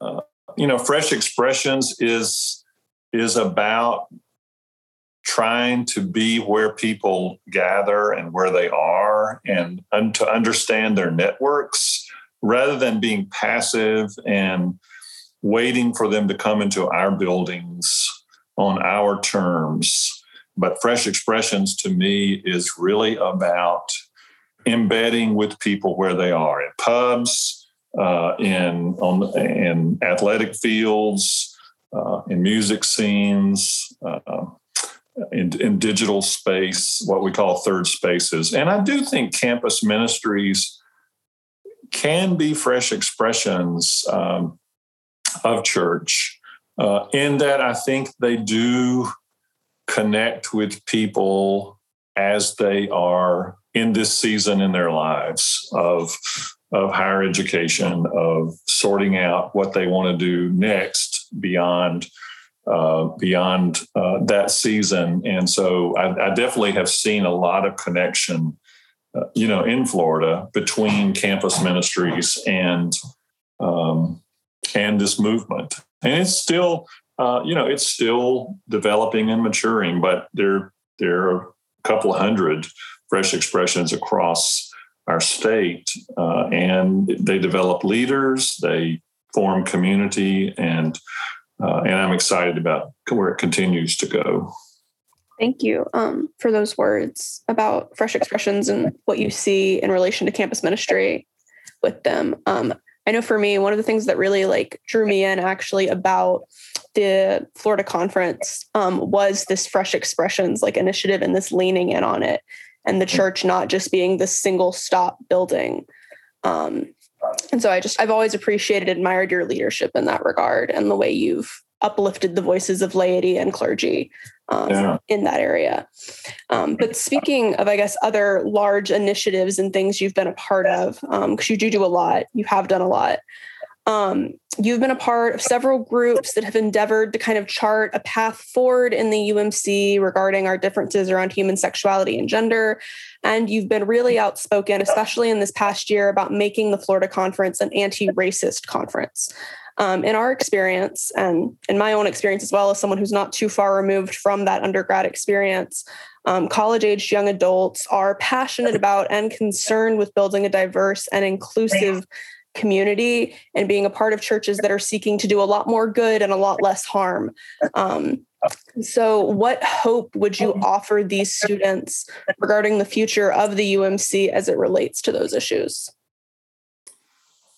uh, you know, fresh expressions is is about trying to be where people gather and where they are and, and to understand their networks rather than being passive and waiting for them to come into our buildings on our terms. But fresh expressions to me is really about embedding with people where they are in pubs, uh, in on in athletic fields, uh, in music scenes, uh, in, in digital space, what we call third spaces. And I do think campus ministries can be fresh expressions um, of church. Uh, in that, I think they do connect with people as they are in this season in their lives of of higher education, of sorting out what they want to do next beyond uh, beyond uh, that season. And so I, I, definitely have seen a lot of connection, uh, you know, in Florida between campus ministries and um, and this movement. And it's still, uh, you know, it's still developing and maturing, but there there are a couple hundred fresh expressions across our state. Uh, and they develop leaders, they form community, and uh, and I'm excited about where it continues to go. Thank you um, for those words about fresh expressions and what you see in relation to campus ministry with them. Um, I know for me, one of the things that really like drew me in actually about the Florida conference um, was this fresh expressions like initiative and this leaning in on it and the church not just being the single stop building. Um, And so I just, I've always appreciated, admired your leadership in that regard and the way you've uplifted the voices of laity and clergy um, yeah. in that area. Um, but speaking of, I guess, other large initiatives and things you've been a part of, because um, you do do a lot, you have done a lot. Um, you've been a part of several groups that have endeavored to kind of chart a path forward in the UMC regarding our differences around human sexuality and gender. And you've been really outspoken, especially in this past year, about making the Florida conference an anti racist conference. Um, in our experience, and in my own experience as well as someone who's not too far removed from that undergrad experience, um, college aged young adults are passionate about and concerned with building a diverse and inclusive community and being a part of churches that are seeking to do a lot more good and a lot less harm. Um, so, what hope would you offer these students regarding the future of the UMC as it relates to those issues?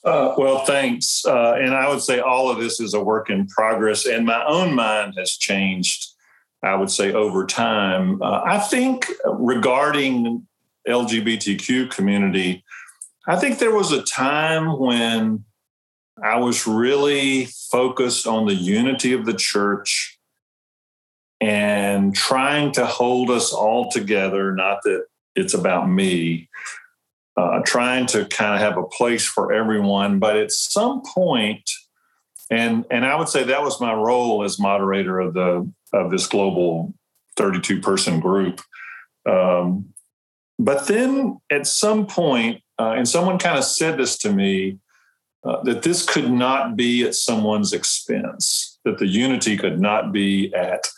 Uh, well, thanks. Uh, and I would say all of this is a work in progress, and my own mind has changed, I would say, over time. Uh, I think regarding LGBTQ community, I think there was a time when I was really focused on the unity of the church and trying to hold us all together, not that it's about me, uh, trying to kind of have a place for everyone. But at some point, and and I would say that was my role as moderator of the of this global 32 person group. Um, but then at some point, uh, and someone kind of said this to me uh, that this could not be at someone's expense, that the unity could not be at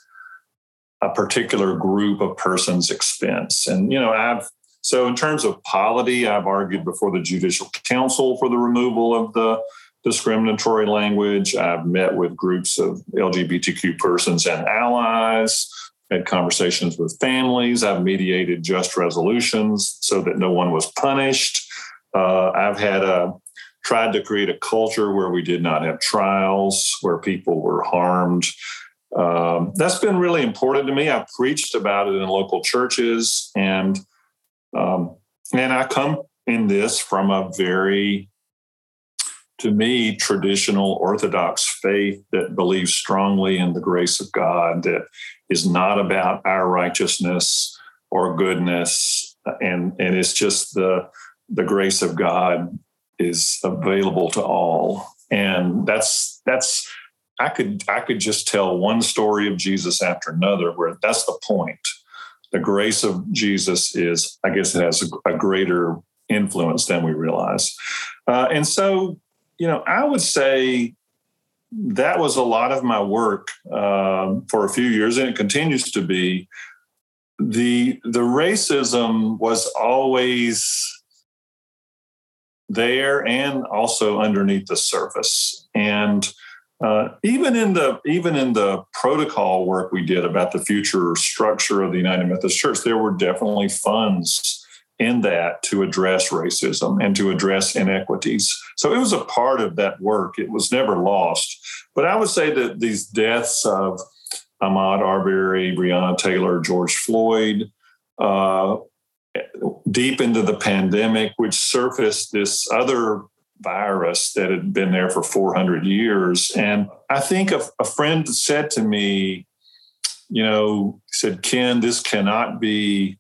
a particular group of persons' expense. And, you know, I've, so in terms of polity, I've argued before the Judicial Council for the removal of the discriminatory language. I've met with groups of LGBTQ persons and allies had conversations with families. I've mediated just resolutions so that no one was punished. Uh, I've had a tried to create a culture where we did not have trials, where people were harmed. Um, that's been really important to me. I've preached about it in local churches, and um, and I come in this from a very, to me, traditional Orthodox faith that believes strongly in the grace of God. That is not about our righteousness or goodness, and and it's just the the grace of God is available to all. And that's that's I could I could just tell one story of Jesus after another where that's the point. The grace of Jesus is, I guess, it has a, a greater influence than we realize. Uh, and so, you know, I would say that was a lot of my work um, for a few years, and it continues to be. the The racism was always there and also underneath the surface. And uh, even in the even in the protocol work we did about the future structure of the United Methodist Church, there were definitely funds in that to address racism and to address inequities. So it was a part of that work. It was never lost. But I would say that these deaths of Ahmaud Arbery, Breonna Taylor, George Floyd, uh, deep into the pandemic, which surfaced this other virus that had been there for 400 years. And I think a, a friend said to me, you know, said, Ken, this cannot be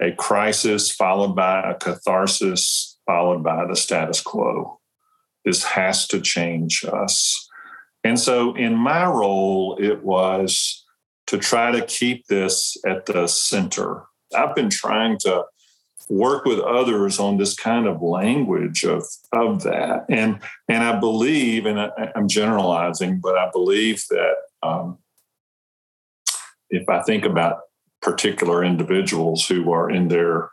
a crisis followed by a catharsis followed by the status quo. This has to change us. And so, in my role, it was to try to keep this at the center I've been trying to work with others on this kind of language of of that. And and i believe and I, am generalizing but i believe that um, if i think about particular individuals who are in their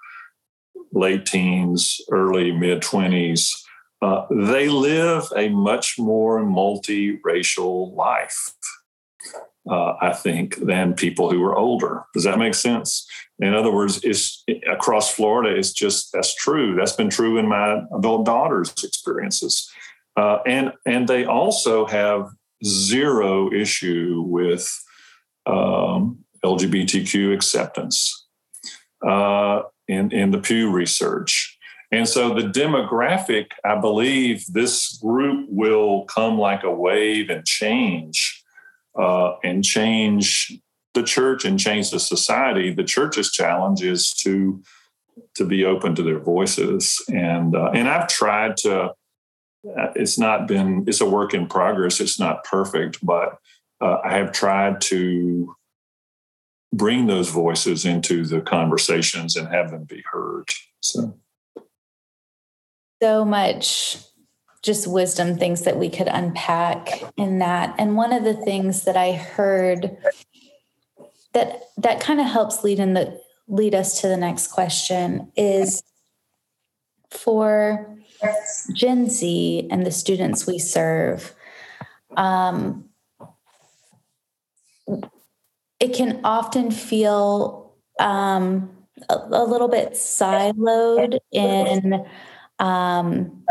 late teens early mid 20s uh, they live a much more multiracial life uh, I think, than people who are older. Does that make sense? In other words, it's across Florida. It's just that's true. That's been true in my adult daughter's experiences, uh, and and they also have zero issue with um, LGBTQ acceptance uh, in in the Pew research. And so the demographic, I believe this group will come like a wave and change uh, and change the church and change the society. The church's challenge is to to be open to their voices, and uh, and I've tried to. Uh, it's not been. It's a work in progress. It's not perfect, but uh, I have tried to bring those voices into the conversations and have them be heard. So so much just wisdom things that we could unpack in that. And one of the things that i heard that that kind of helps lead in the lead us to the next question is for gen z and the students we serve um, it can often feel um, a, a little bit siloed in um,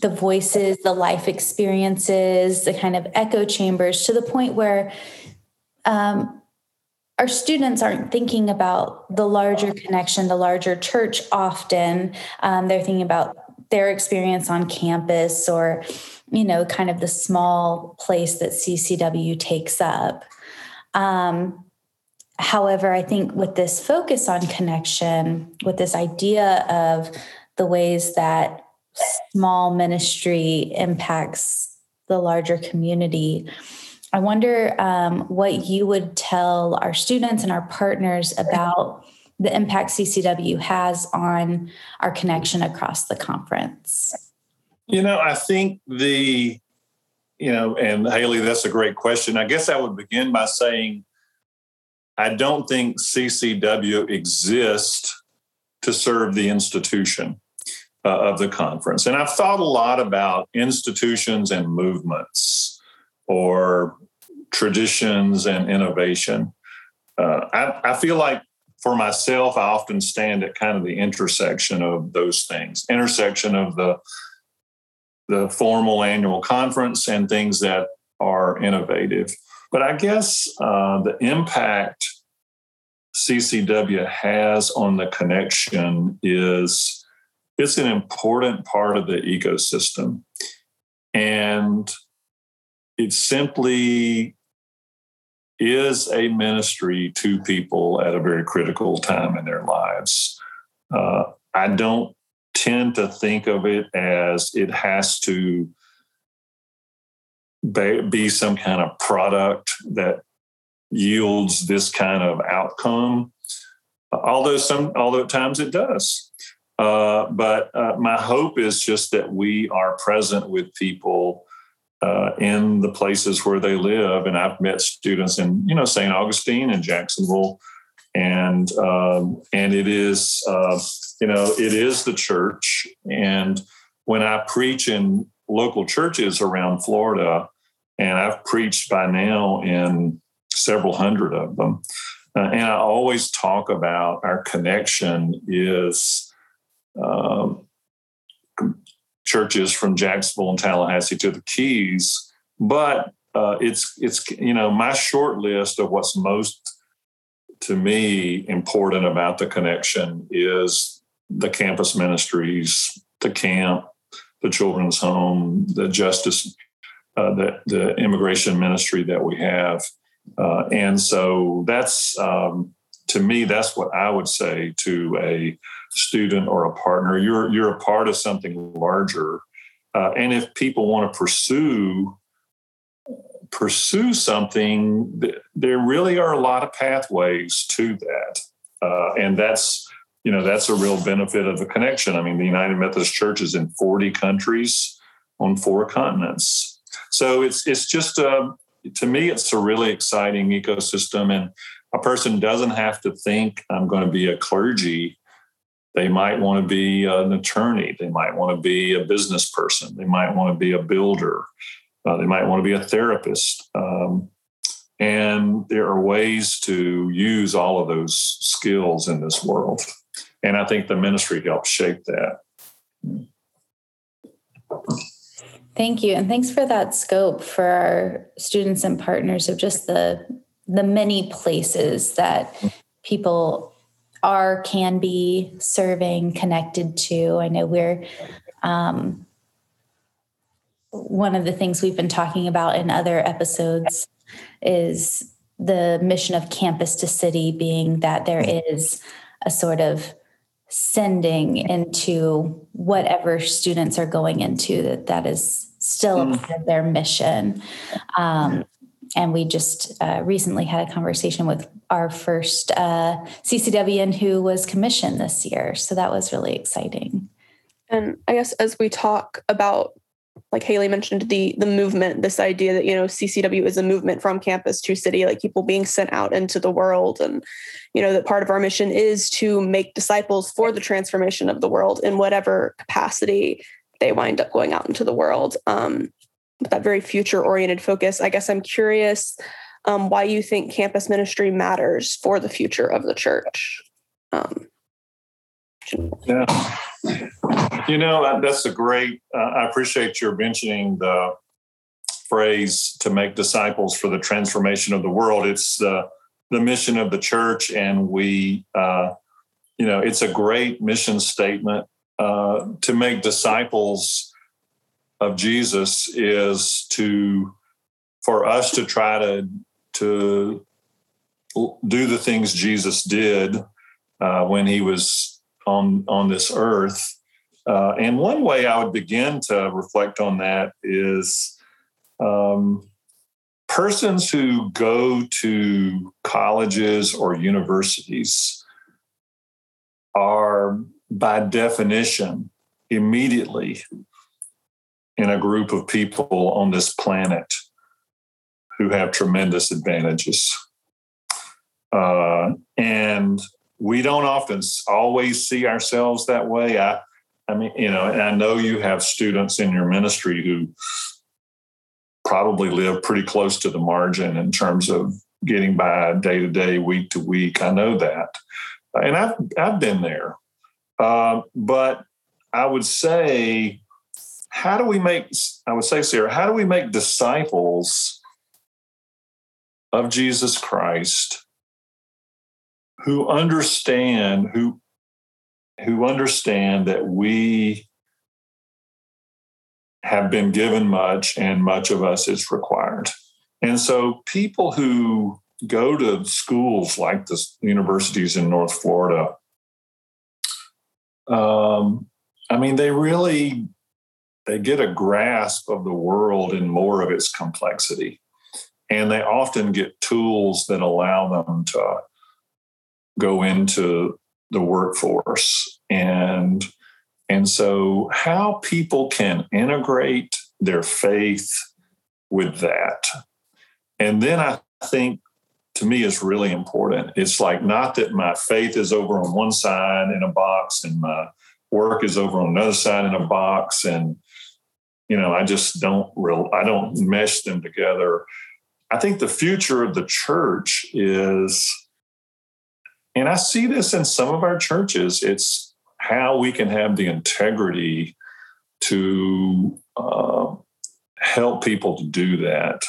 the voices, the life experiences, the kind of echo chambers to the point where um, our students aren't thinking about the larger connection, the larger church often. Um, they're thinking about their experience on campus or, you know, kind of the small place that CCW takes up. Um, however, I think with this focus on connection, with this idea of the ways that small ministry impacts the larger community. I wonder um, what you would tell our students and our partners about the impact CCW has on our connection across the conference. You know, I think the, you know, and Haley, that's a great question. I guess I would begin by saying I don't think CCW exists to serve the institution uh, of the conference. And I've thought a lot about institutions and movements or traditions and innovation. Uh, I, I feel like for myself, I often stand at kind of the intersection of those things, intersection of the the formal annual conference and things that are innovative. But I guess uh, the impact CCW has on the connection is it's an important part of the ecosystem. And it simply is a ministry to people at a very critical time in their lives. Uh, I don't tend to think of it as it has to be some kind of product that yields this kind of outcome although some although at times it does uh, but uh, my hope is just that we are present with people uh, in the places where they live. And I've met students in, you know, St. Augustine and Jacksonville, and um, and it is, uh, you know, it is the church. And when I preach in local churches around Florida, and I've preached by now in several hundred of them, uh, and I always talk about our connection is um, churches from Jacksonville and Tallahassee to the Keys. But uh, it's it's you know my short list of what's most to me important about the connection is the campus ministries, the camp, the children's home, the justice, uh, the the immigration ministry that we have, uh, and so that's um, to me that's what I would say to a student or a partner. You're you're a part of something larger, uh, and if people want to pursue pursue something, there really are a lot of pathways to that, uh, and that's you know that's a real benefit of the connection. I mean, the United Methodist Church is in 40 countries on four continents, so it's it's just a uh, to me it's a really exciting ecosystem and a person doesn't have to think i'm going to be a clergy they might want to be an attorney. They might want to be a business person. They might want to be a builder. Uh, they might want to be a therapist. Um, and there are ways to use all of those skills in this world. And I think the ministry helps shape that. Thank you. And thanks for that scope for our students and partners of just the the many places that people are, can be serving, connected to. I know we're um, one of the things we've been talking about in other episodes is the mission of campus to city being that there is a sort of sending into whatever students are going into that that is still a mm. part of their mission um, and we just uh, recently had a conversation with our first uh, ccwn who was commissioned this year so that was really exciting and i guess as we talk about like Haley mentioned the the movement, this idea that you know CCW is a movement from campus to city, like people being sent out into the world, and you know that part of our mission is to make disciples for the transformation of the world in whatever capacity they wind up going out into the world. Um, that very future oriented focus. I guess I'm curious um, why you think campus ministry matters for the future of the church. Um, yeah. You know, that's a great, uh, I appreciate your mentioning the phrase to make disciples for the transformation of the world. It's the, the mission of the church, and we, uh, you know, it's a great mission statement. Uh, to make disciples of Jesus is to, for us to try to, to do the things Jesus did uh, when he was on on this earth. Uh, and one way I would begin to reflect on that is um, persons who go to colleges or universities are, by definition, immediately in a group of people on this planet who have tremendous advantages. Uh, and we don't often always see ourselves that way. I, I mean, you know, and I know you have students in your ministry who probably live pretty close to the margin in terms of getting by day to day, week to week. I know that, and I've I've been there. Uh, but I would say, how do we make? I would say, Sarah, how do we make disciples of Jesus Christ who understand who who understand that we have been given much and much of us is required. And so people who go to schools like the universities in North Florida, um, I mean, they really they get a grasp of the world and more of its complexity. And they often get tools that allow them to go into the workforce. And and so how people can integrate their faith with that. And then i think to me is really important. It's like not that my faith is over on one side in a box and my work is over on another side in a box and you know i just don't real i don't mesh them together i think the future of the church is and I see this in some of our churches. It's how we can have the integrity to uh, help people to do that,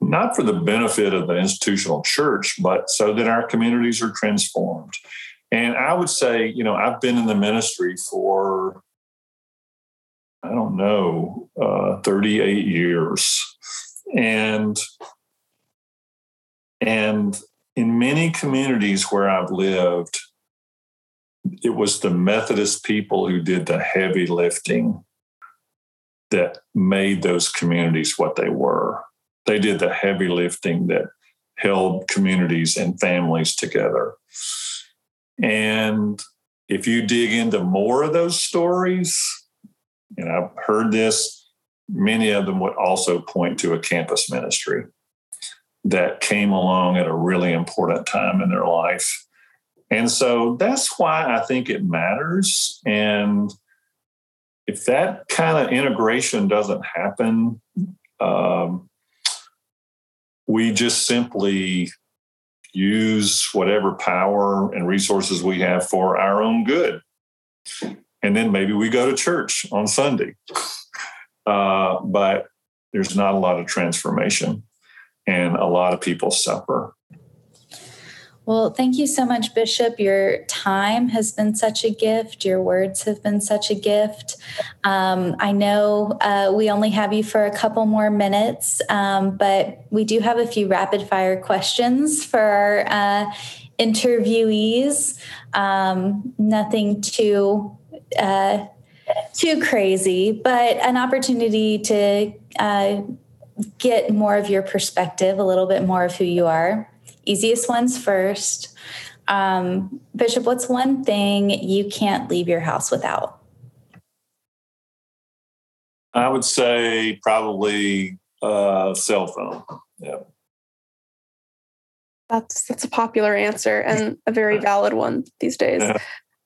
not for the benefit of the institutional church, but so that our communities are transformed. And I would say, you know, I've been in the ministry for, I don't know, uh, 38 years. And and in many communities where I've lived, it was the Methodist people who did the heavy lifting that made those communities what they were. They did the heavy lifting that held communities and families together. And if you dig into more of those stories, and I've heard this, many of them would also point to a campus ministry that came along at a really important time in their life. And so that's why I think it matters. And if that kind of integration doesn't happen, um, we just simply use whatever power and resources we have for our own good. And then maybe we go to church on Sunday. Uh, but there's not a lot of transformation and a lot of people suffer. Well, thank you so much, Bishop. Your time has been such a gift. Your words have been such a gift. Um, I know uh, we only have you for a couple more minutes, um, but we do have a few rapid fire questions for our uh, interviewees. Um, nothing too uh, too crazy, but an opportunity to uh, get more of your perspective, a little bit more of who you are easiest ones first. Um, Bishop, what's one thing you can't leave your house without? I would say probably a cell phone. Yeah. That's that's a popular answer and a very [LAUGHS] valid one these days. Yeah.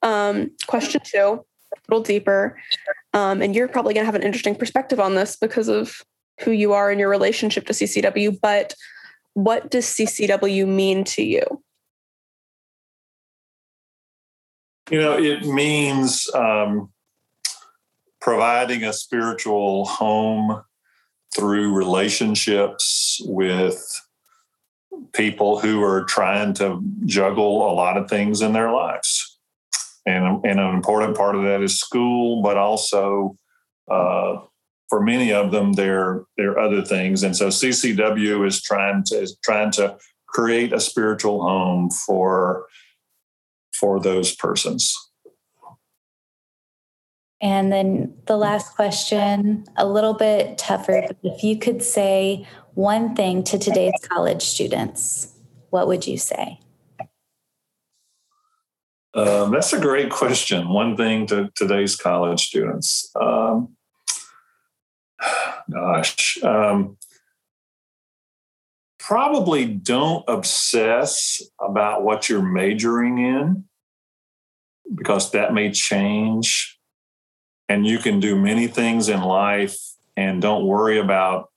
Um, question two, a little deeper, um, and you're probably going to have an interesting perspective on this because of who you are and your relationship to CCW. But what does CCW mean to you? You know, it means um, providing a spiritual home through relationships with people who are trying to juggle a lot of things in their lives. And, and an important part of that is school, but also uh, for many of them, there there are other things, and so CCW is trying to is trying to create a spiritual home for for those persons. And then the last question, a little bit tougher, if you could say one thing to today's college students, what would you say? Um, that's a great question. One thing to today's college students. Um, [SIGHS] gosh, um, probably don't obsess about what you're majoring in because that may change. And you can do many things in life and don't worry about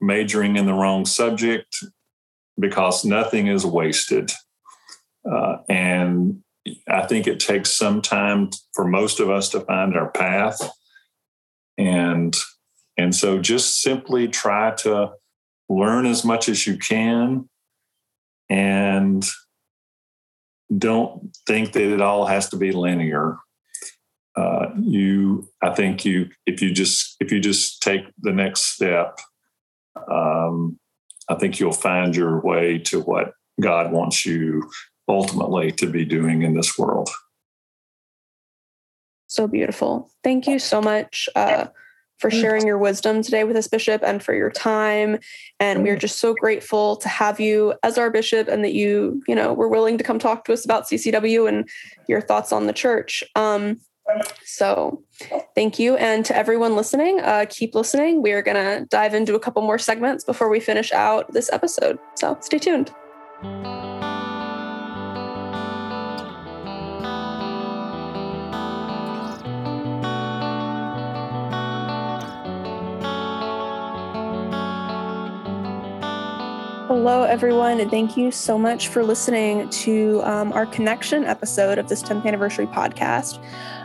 majoring in the wrong subject because nothing is wasted. Uh, and I think it takes some time for most of us to find our path. And and so just simply try to learn as much as you can and don't think that it all has to be linear. Uh, you i think you if you just if you just take the next step um, i think you'll find your way to what god wants you ultimately to be doing in this world so beautiful. Thank you so much uh, for sharing your wisdom today with us, Bishop, and for your time. And we are just so grateful to have you as our bishop and that you, you know, were willing to come talk to us about CCW and your thoughts on the church. Um, so thank you. And to everyone listening, uh, keep listening. We are going to dive into a couple more segments before we finish out this episode. So stay tuned. Hello, everyone, thank you so much for listening to um, our connection episode of this 10th anniversary podcast.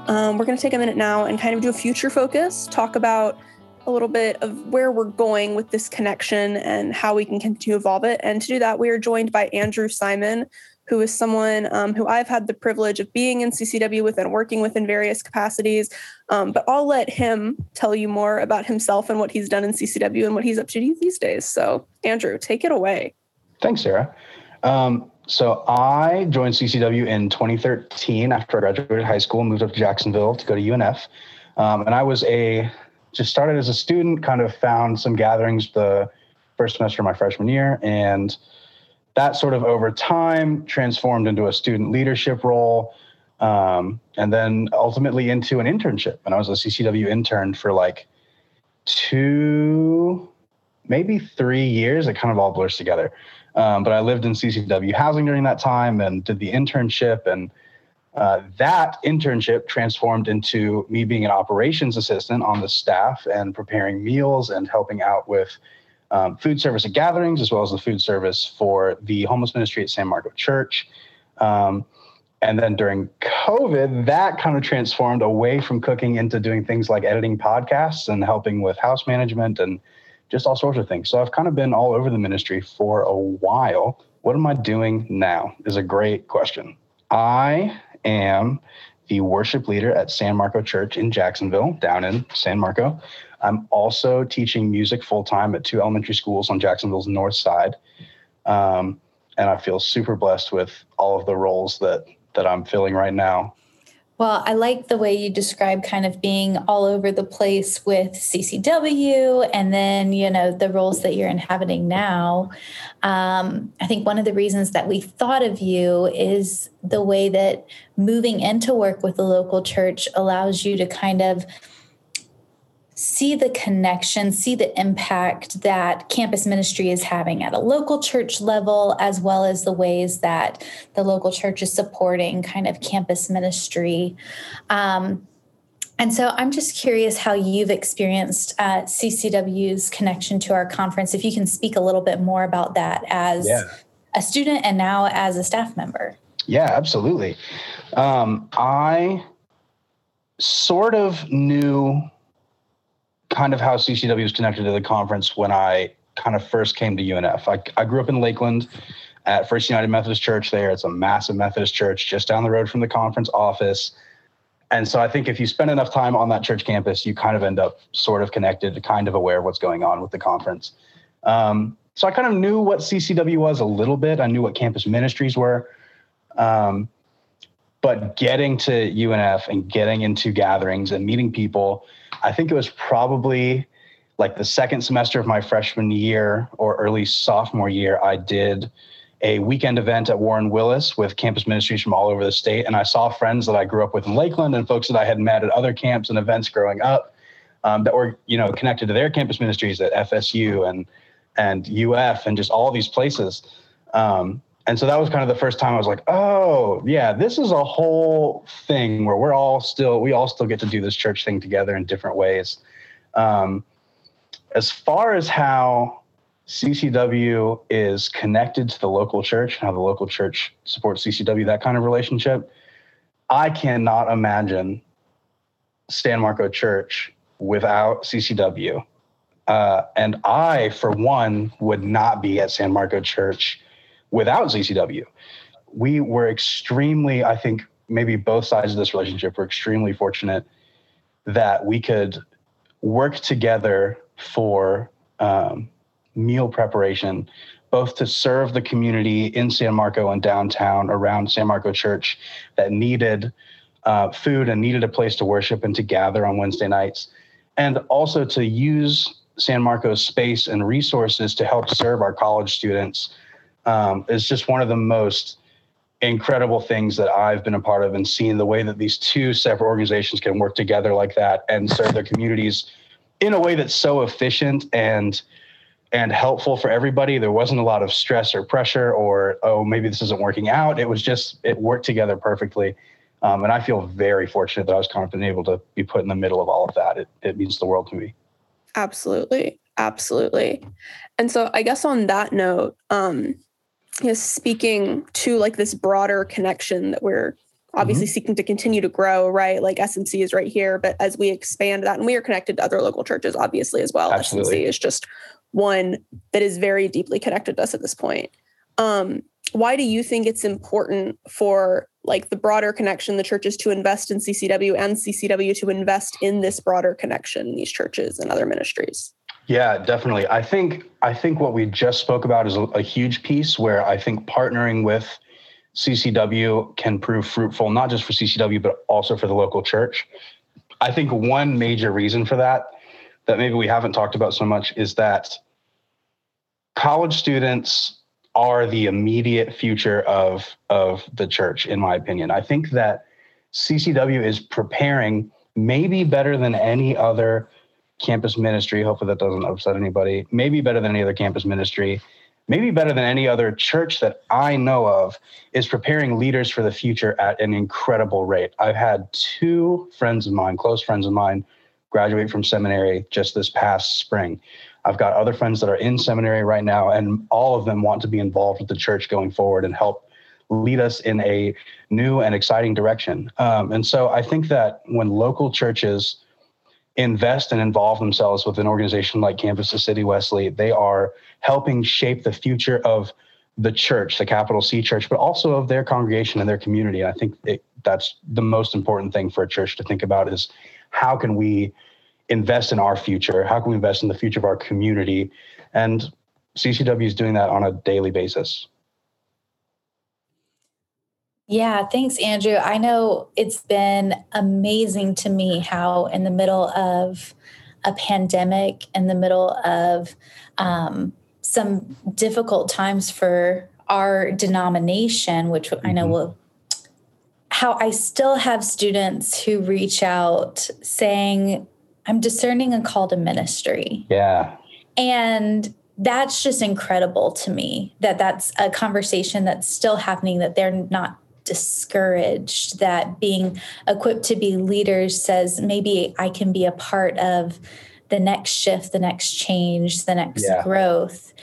Um, we're going to take a minute now and kind of do a future focus, talk about a little bit of where we're going with this connection and how we can continue to evolve it. And to do that, we are joined by Andrew Simon, who is someone um, who I've had the privilege of being in CCW with and working with in various capacities. Um, but I'll let him tell you more about himself and what he's done in CCW and what he's up to these days. So, Andrew, take it away. Thanks, Sarah. Um, so, I joined CCW in 2013 after I graduated high school, moved up to Jacksonville to go to UNF. Um, and I was a just started as a student, kind of found some gatherings the first semester of my freshman year, and that sort of over time transformed into a student leadership role um, and then ultimately into an internship. And i was a ccw intern for like two maybe three years. It kind of all blurs together. Um, but i lived in ccw housing during that time and did the internship. And uh, that internship transformed into me being an operations assistant on the staff and preparing meals and helping out with um, food service at gatherings, as well as the food service for the homeless ministry at San Marco Church. Um, and then during COVID, that kind of transformed away from cooking into doing things like editing podcasts and helping with house management and just all sorts of things. So I've kind of been all over the ministry for a while. What am I doing now? Is a great question. I am the worship leader at San Marco Church in Jacksonville, down in San Marco. I'm also teaching music full time at two elementary schools on Jacksonville's north side. Um, and I feel super blessed with all of the roles that that I'm filling right now. Well, I like the way you describe kind of being all over the place with CCW and then, you know, the roles that you're inhabiting now. Um, I think one of the reasons that we thought of you is the way that moving into work with the local church allows you to kind of see the connection, see the impact that campus ministry is having at a local church level, as well as the ways that the local church is supporting kind of campus ministry. Um, and so I'm just curious how you've experienced uh, CCW's connection to our conference. If you can speak a little bit more about that as yeah. a student and now as a staff member. Yeah, absolutely. Um, I sort of knew kind of how CCW was connected to the conference when I kind of first came to UNF. I, I grew up in Lakeland at First United Methodist Church there. It's a massive Methodist church just down the road from the conference office. And so I think if you spend enough time on that church campus, you kind of end up sort of connected, kind of aware of what's going on with the conference. Um, so I kind of knew what CCW was a little bit. I knew what campus ministries were. Um, but getting to UNF and getting into gatherings and meeting people, I think it was probably like the second semester of my freshman year or early sophomore year, I did a weekend event at Warren Willis with campus ministries from all over the state. And I saw friends that I grew up with in Lakeland and folks that I had met at other camps and events growing up um, that were, you know, connected to their campus ministries at FSU and and UF and just all these places. Um, and so that was kind of the first time I was like, oh yeah, this is a whole thing where we're all still we all still get to do this church thing together in different ways. Um, as far as how CCW is connected to the local church, how the local church supports CCW, that kind of relationship, I cannot imagine San Marco Church without CCW. Uh, and I, for one, would not be at San Marco Church without CCW. We were extremely, I think, maybe both sides of this relationship were extremely fortunate that we could work together for um, meal preparation, both to serve the community in San Marco and downtown around San Marco Church that needed uh, food and needed a place to worship and to gather on Wednesday nights, and also to use San Marco's space and resources to help serve our college students um, is just one of the most incredible things that I've been a part of and seeing the way that these two separate organizations can work together like that and serve their communities in a way that's so efficient and and helpful for everybody. There wasn't a lot of stress or pressure or oh maybe this isn't working out. It was just it worked together perfectly. Um, and I feel very fortunate that I was kind of been able to be put in the middle of all of that. It, it means the world to me. Absolutely. Absolutely. And so I guess on that note, um, is speaking to like this broader connection that we're obviously mm-hmm. seeking to continue to grow, right? Like SMC is right here, but as we expand that, and we are connected to other local churches, obviously, as well. Absolutely. SMC is just one that is very deeply connected to us at this point. Um, why do you think it's important for like the broader connection, the churches to invest in CCW and CCW to invest in this broader connection these churches and other ministries? Yeah, definitely. I think I think what we just spoke about is a, a, huge piece where I think partnering with CCW can prove fruitful, not just for CCW but also for the local church. I think one major reason for that that maybe we haven't talked about so much is that college students are the immediate future of of the church in my opinion. I think that CCW is preparing maybe better than any other campus ministry. Hopefully, that doesn't upset anybody. Maybe better than any other campus ministry. Maybe better than any other church that I know of is preparing leaders for the future at an incredible rate. I've had two friends of mine, close friends of mine, graduate from seminary just this past spring. I've got other friends that are in seminary right now, and all of them want to be involved with the church going forward and help lead us in a new and exciting direction. Um, and so I think that when local churches invest and involve themselves with an organization like Campus to City Wesley, they are helping shape the future of the church, the capital C church, but also of their congregation and their community. And I think it, that's the most important thing for a church to think about is how can we invest in our future? How can we invest in the future of our community? And CCW is doing that on a daily basis. Yeah, thanks, Andrew. I know it's been amazing to me how, in the middle of a pandemic, in the middle of um, some difficult times for our denomination, which. I know mm-hmm. will, how I still have students who reach out saying, I'm discerning a call to ministry. Yeah. And that's just incredible to me that that's a conversation that's still happening, that they're not discouraged, that being equipped to be leaders says maybe I can be a part of the next shift, the next change, the next yeah. growth.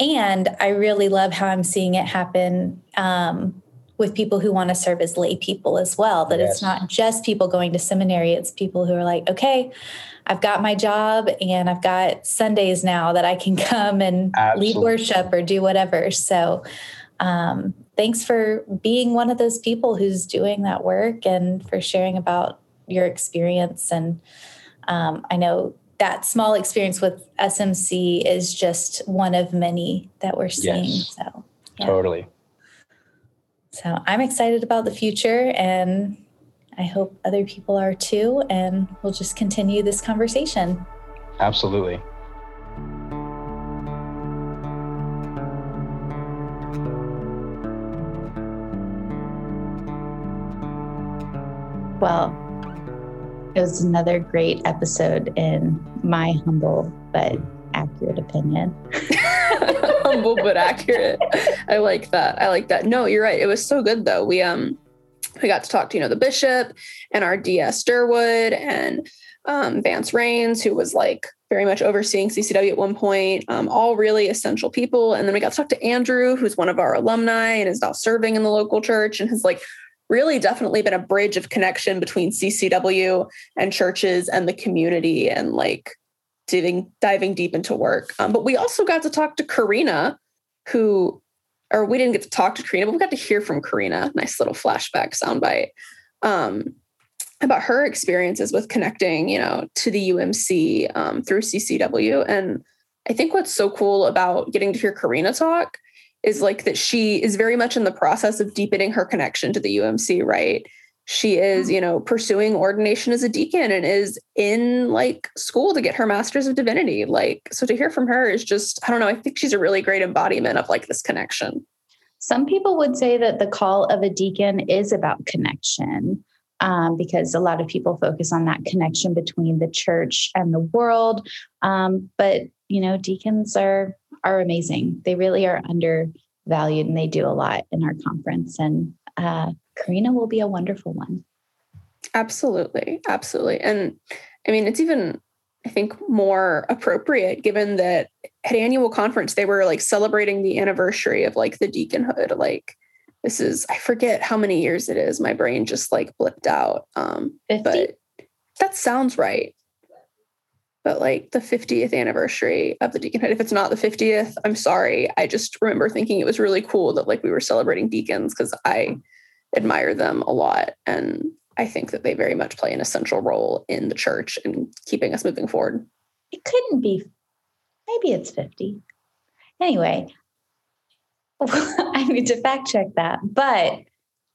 And I really love how I'm seeing it happen um, with people who want to serve as lay people as well. That yes. it's not just people going to seminary, it's people who are like, okay, I've got my job and I've got Sundays now that I can [LAUGHS] come and Absolutely. lead worship or do whatever. So, um, thanks for being one of those people who's doing that work and for sharing about your experience. And um, I know that small experience with SMC is just one of many that we're seeing. Yes, so, yeah. totally. So, I'm excited about the future and I hope other people are too. And we'll just continue this conversation. Absolutely. Well, it was another great episode in my humble but accurate opinion. [LAUGHS] humble but accurate. I like that. I like that. No, you're right. It was so good though. We um we got to talk to you know the bishop and our DS Durwood and um, Vance Rains, who was like very much overseeing CCW at one point, um, all really essential people. And then we got to talk to Andrew, who's one of our alumni and is now serving in the local church and has like really definitely been a bridge of connection between CCW and churches and the community and like diving diving deep into work. Um, but we also got to talk to Karina, who, or we didn't get to talk to Karina, but we got to hear from Karina. Nice little flashback soundbite um, about her experiences with connecting, you know, to the UMC um, through CCW. And I think what's so cool about getting to hear Karina talk is like that she is very much in the process of deepening her connection to the UMC, right? She is, mm-hmm. you know, pursuing ordination as a deacon and is in like school to get her master's of divinity. Like, so to hear from her is just, I don't know, I think she's a really great embodiment of like this connection. Some people would say that the call of a deacon is about connection. Um, because a lot of people focus on that connection between the church and the world. Um, but you know, deacons are are amazing. They really are undervalued and they do a lot in our conference. And uh, Karina will be a wonderful one. Absolutely. Absolutely. And I mean, it's even, I think, more appropriate given that at annual conference, they were like celebrating the anniversary of like the deaconhood. Like, this is, I forget how many years it is. My brain just like blipped out. Um, 50? But that sounds right but like the 50th anniversary of the deaconhood. If it's not the 50th, I'm sorry. I just remember thinking it was really cool that like we were celebrating deacons because I admire them a lot. And I think that they very much play an essential role in the church and keeping us moving forward. It couldn't be, maybe it's 50. Anyway, [LAUGHS] I need to fact check that. But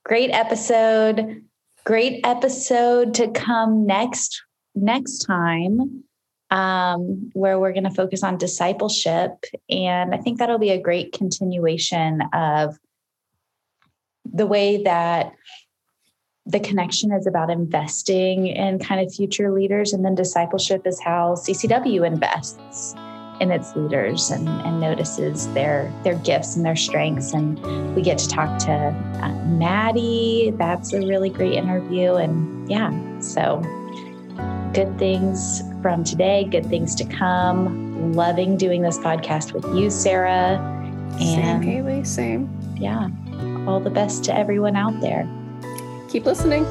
great episode. Great episode to come next next time um, where we're going to focus on discipleship. And I think that'll be a great continuation of the way that the connection is about investing in kind of future leaders. And then discipleship is how CCW invests in its leaders and, and notices their their gifts and their strengths. And we get to talk to uh, Maddie. That's a really great interview. And yeah, so good things from today, good things to come. Loving doing this podcast with you, Sarah. And same, Haley, same. Yeah. All the best to everyone out there. Keep listening.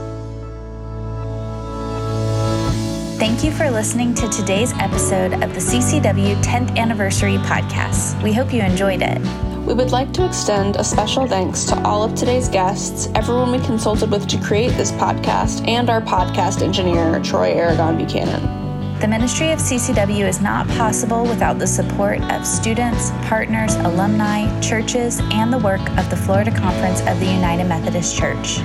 Thank you for listening to today's episode of the CCW 10th Anniversary Podcast. We hope you enjoyed it. We would like to extend a special thanks to all of today's guests, everyone we consulted with to create this podcast, and our podcast engineer, Troy Aragon Buchanan. The ministry of CCW is not possible without the support of students, partners, alumni, churches, and the work of the Florida Conference of the United Methodist Church.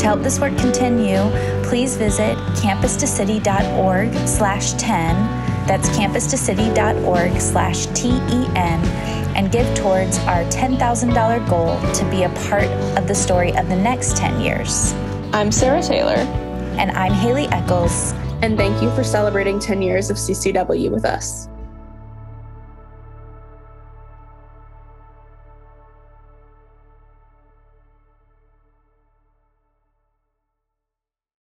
To help this work continue, please visit campustocity.org slash 10, that's campustocity.org slash T-E-N, and give towards our $10,000 goal to be a part of the story of the next 10 years. I'm Sarah Taylor. And I'm Haley Eccles and thank you for celebrating 10 years of CCW with us.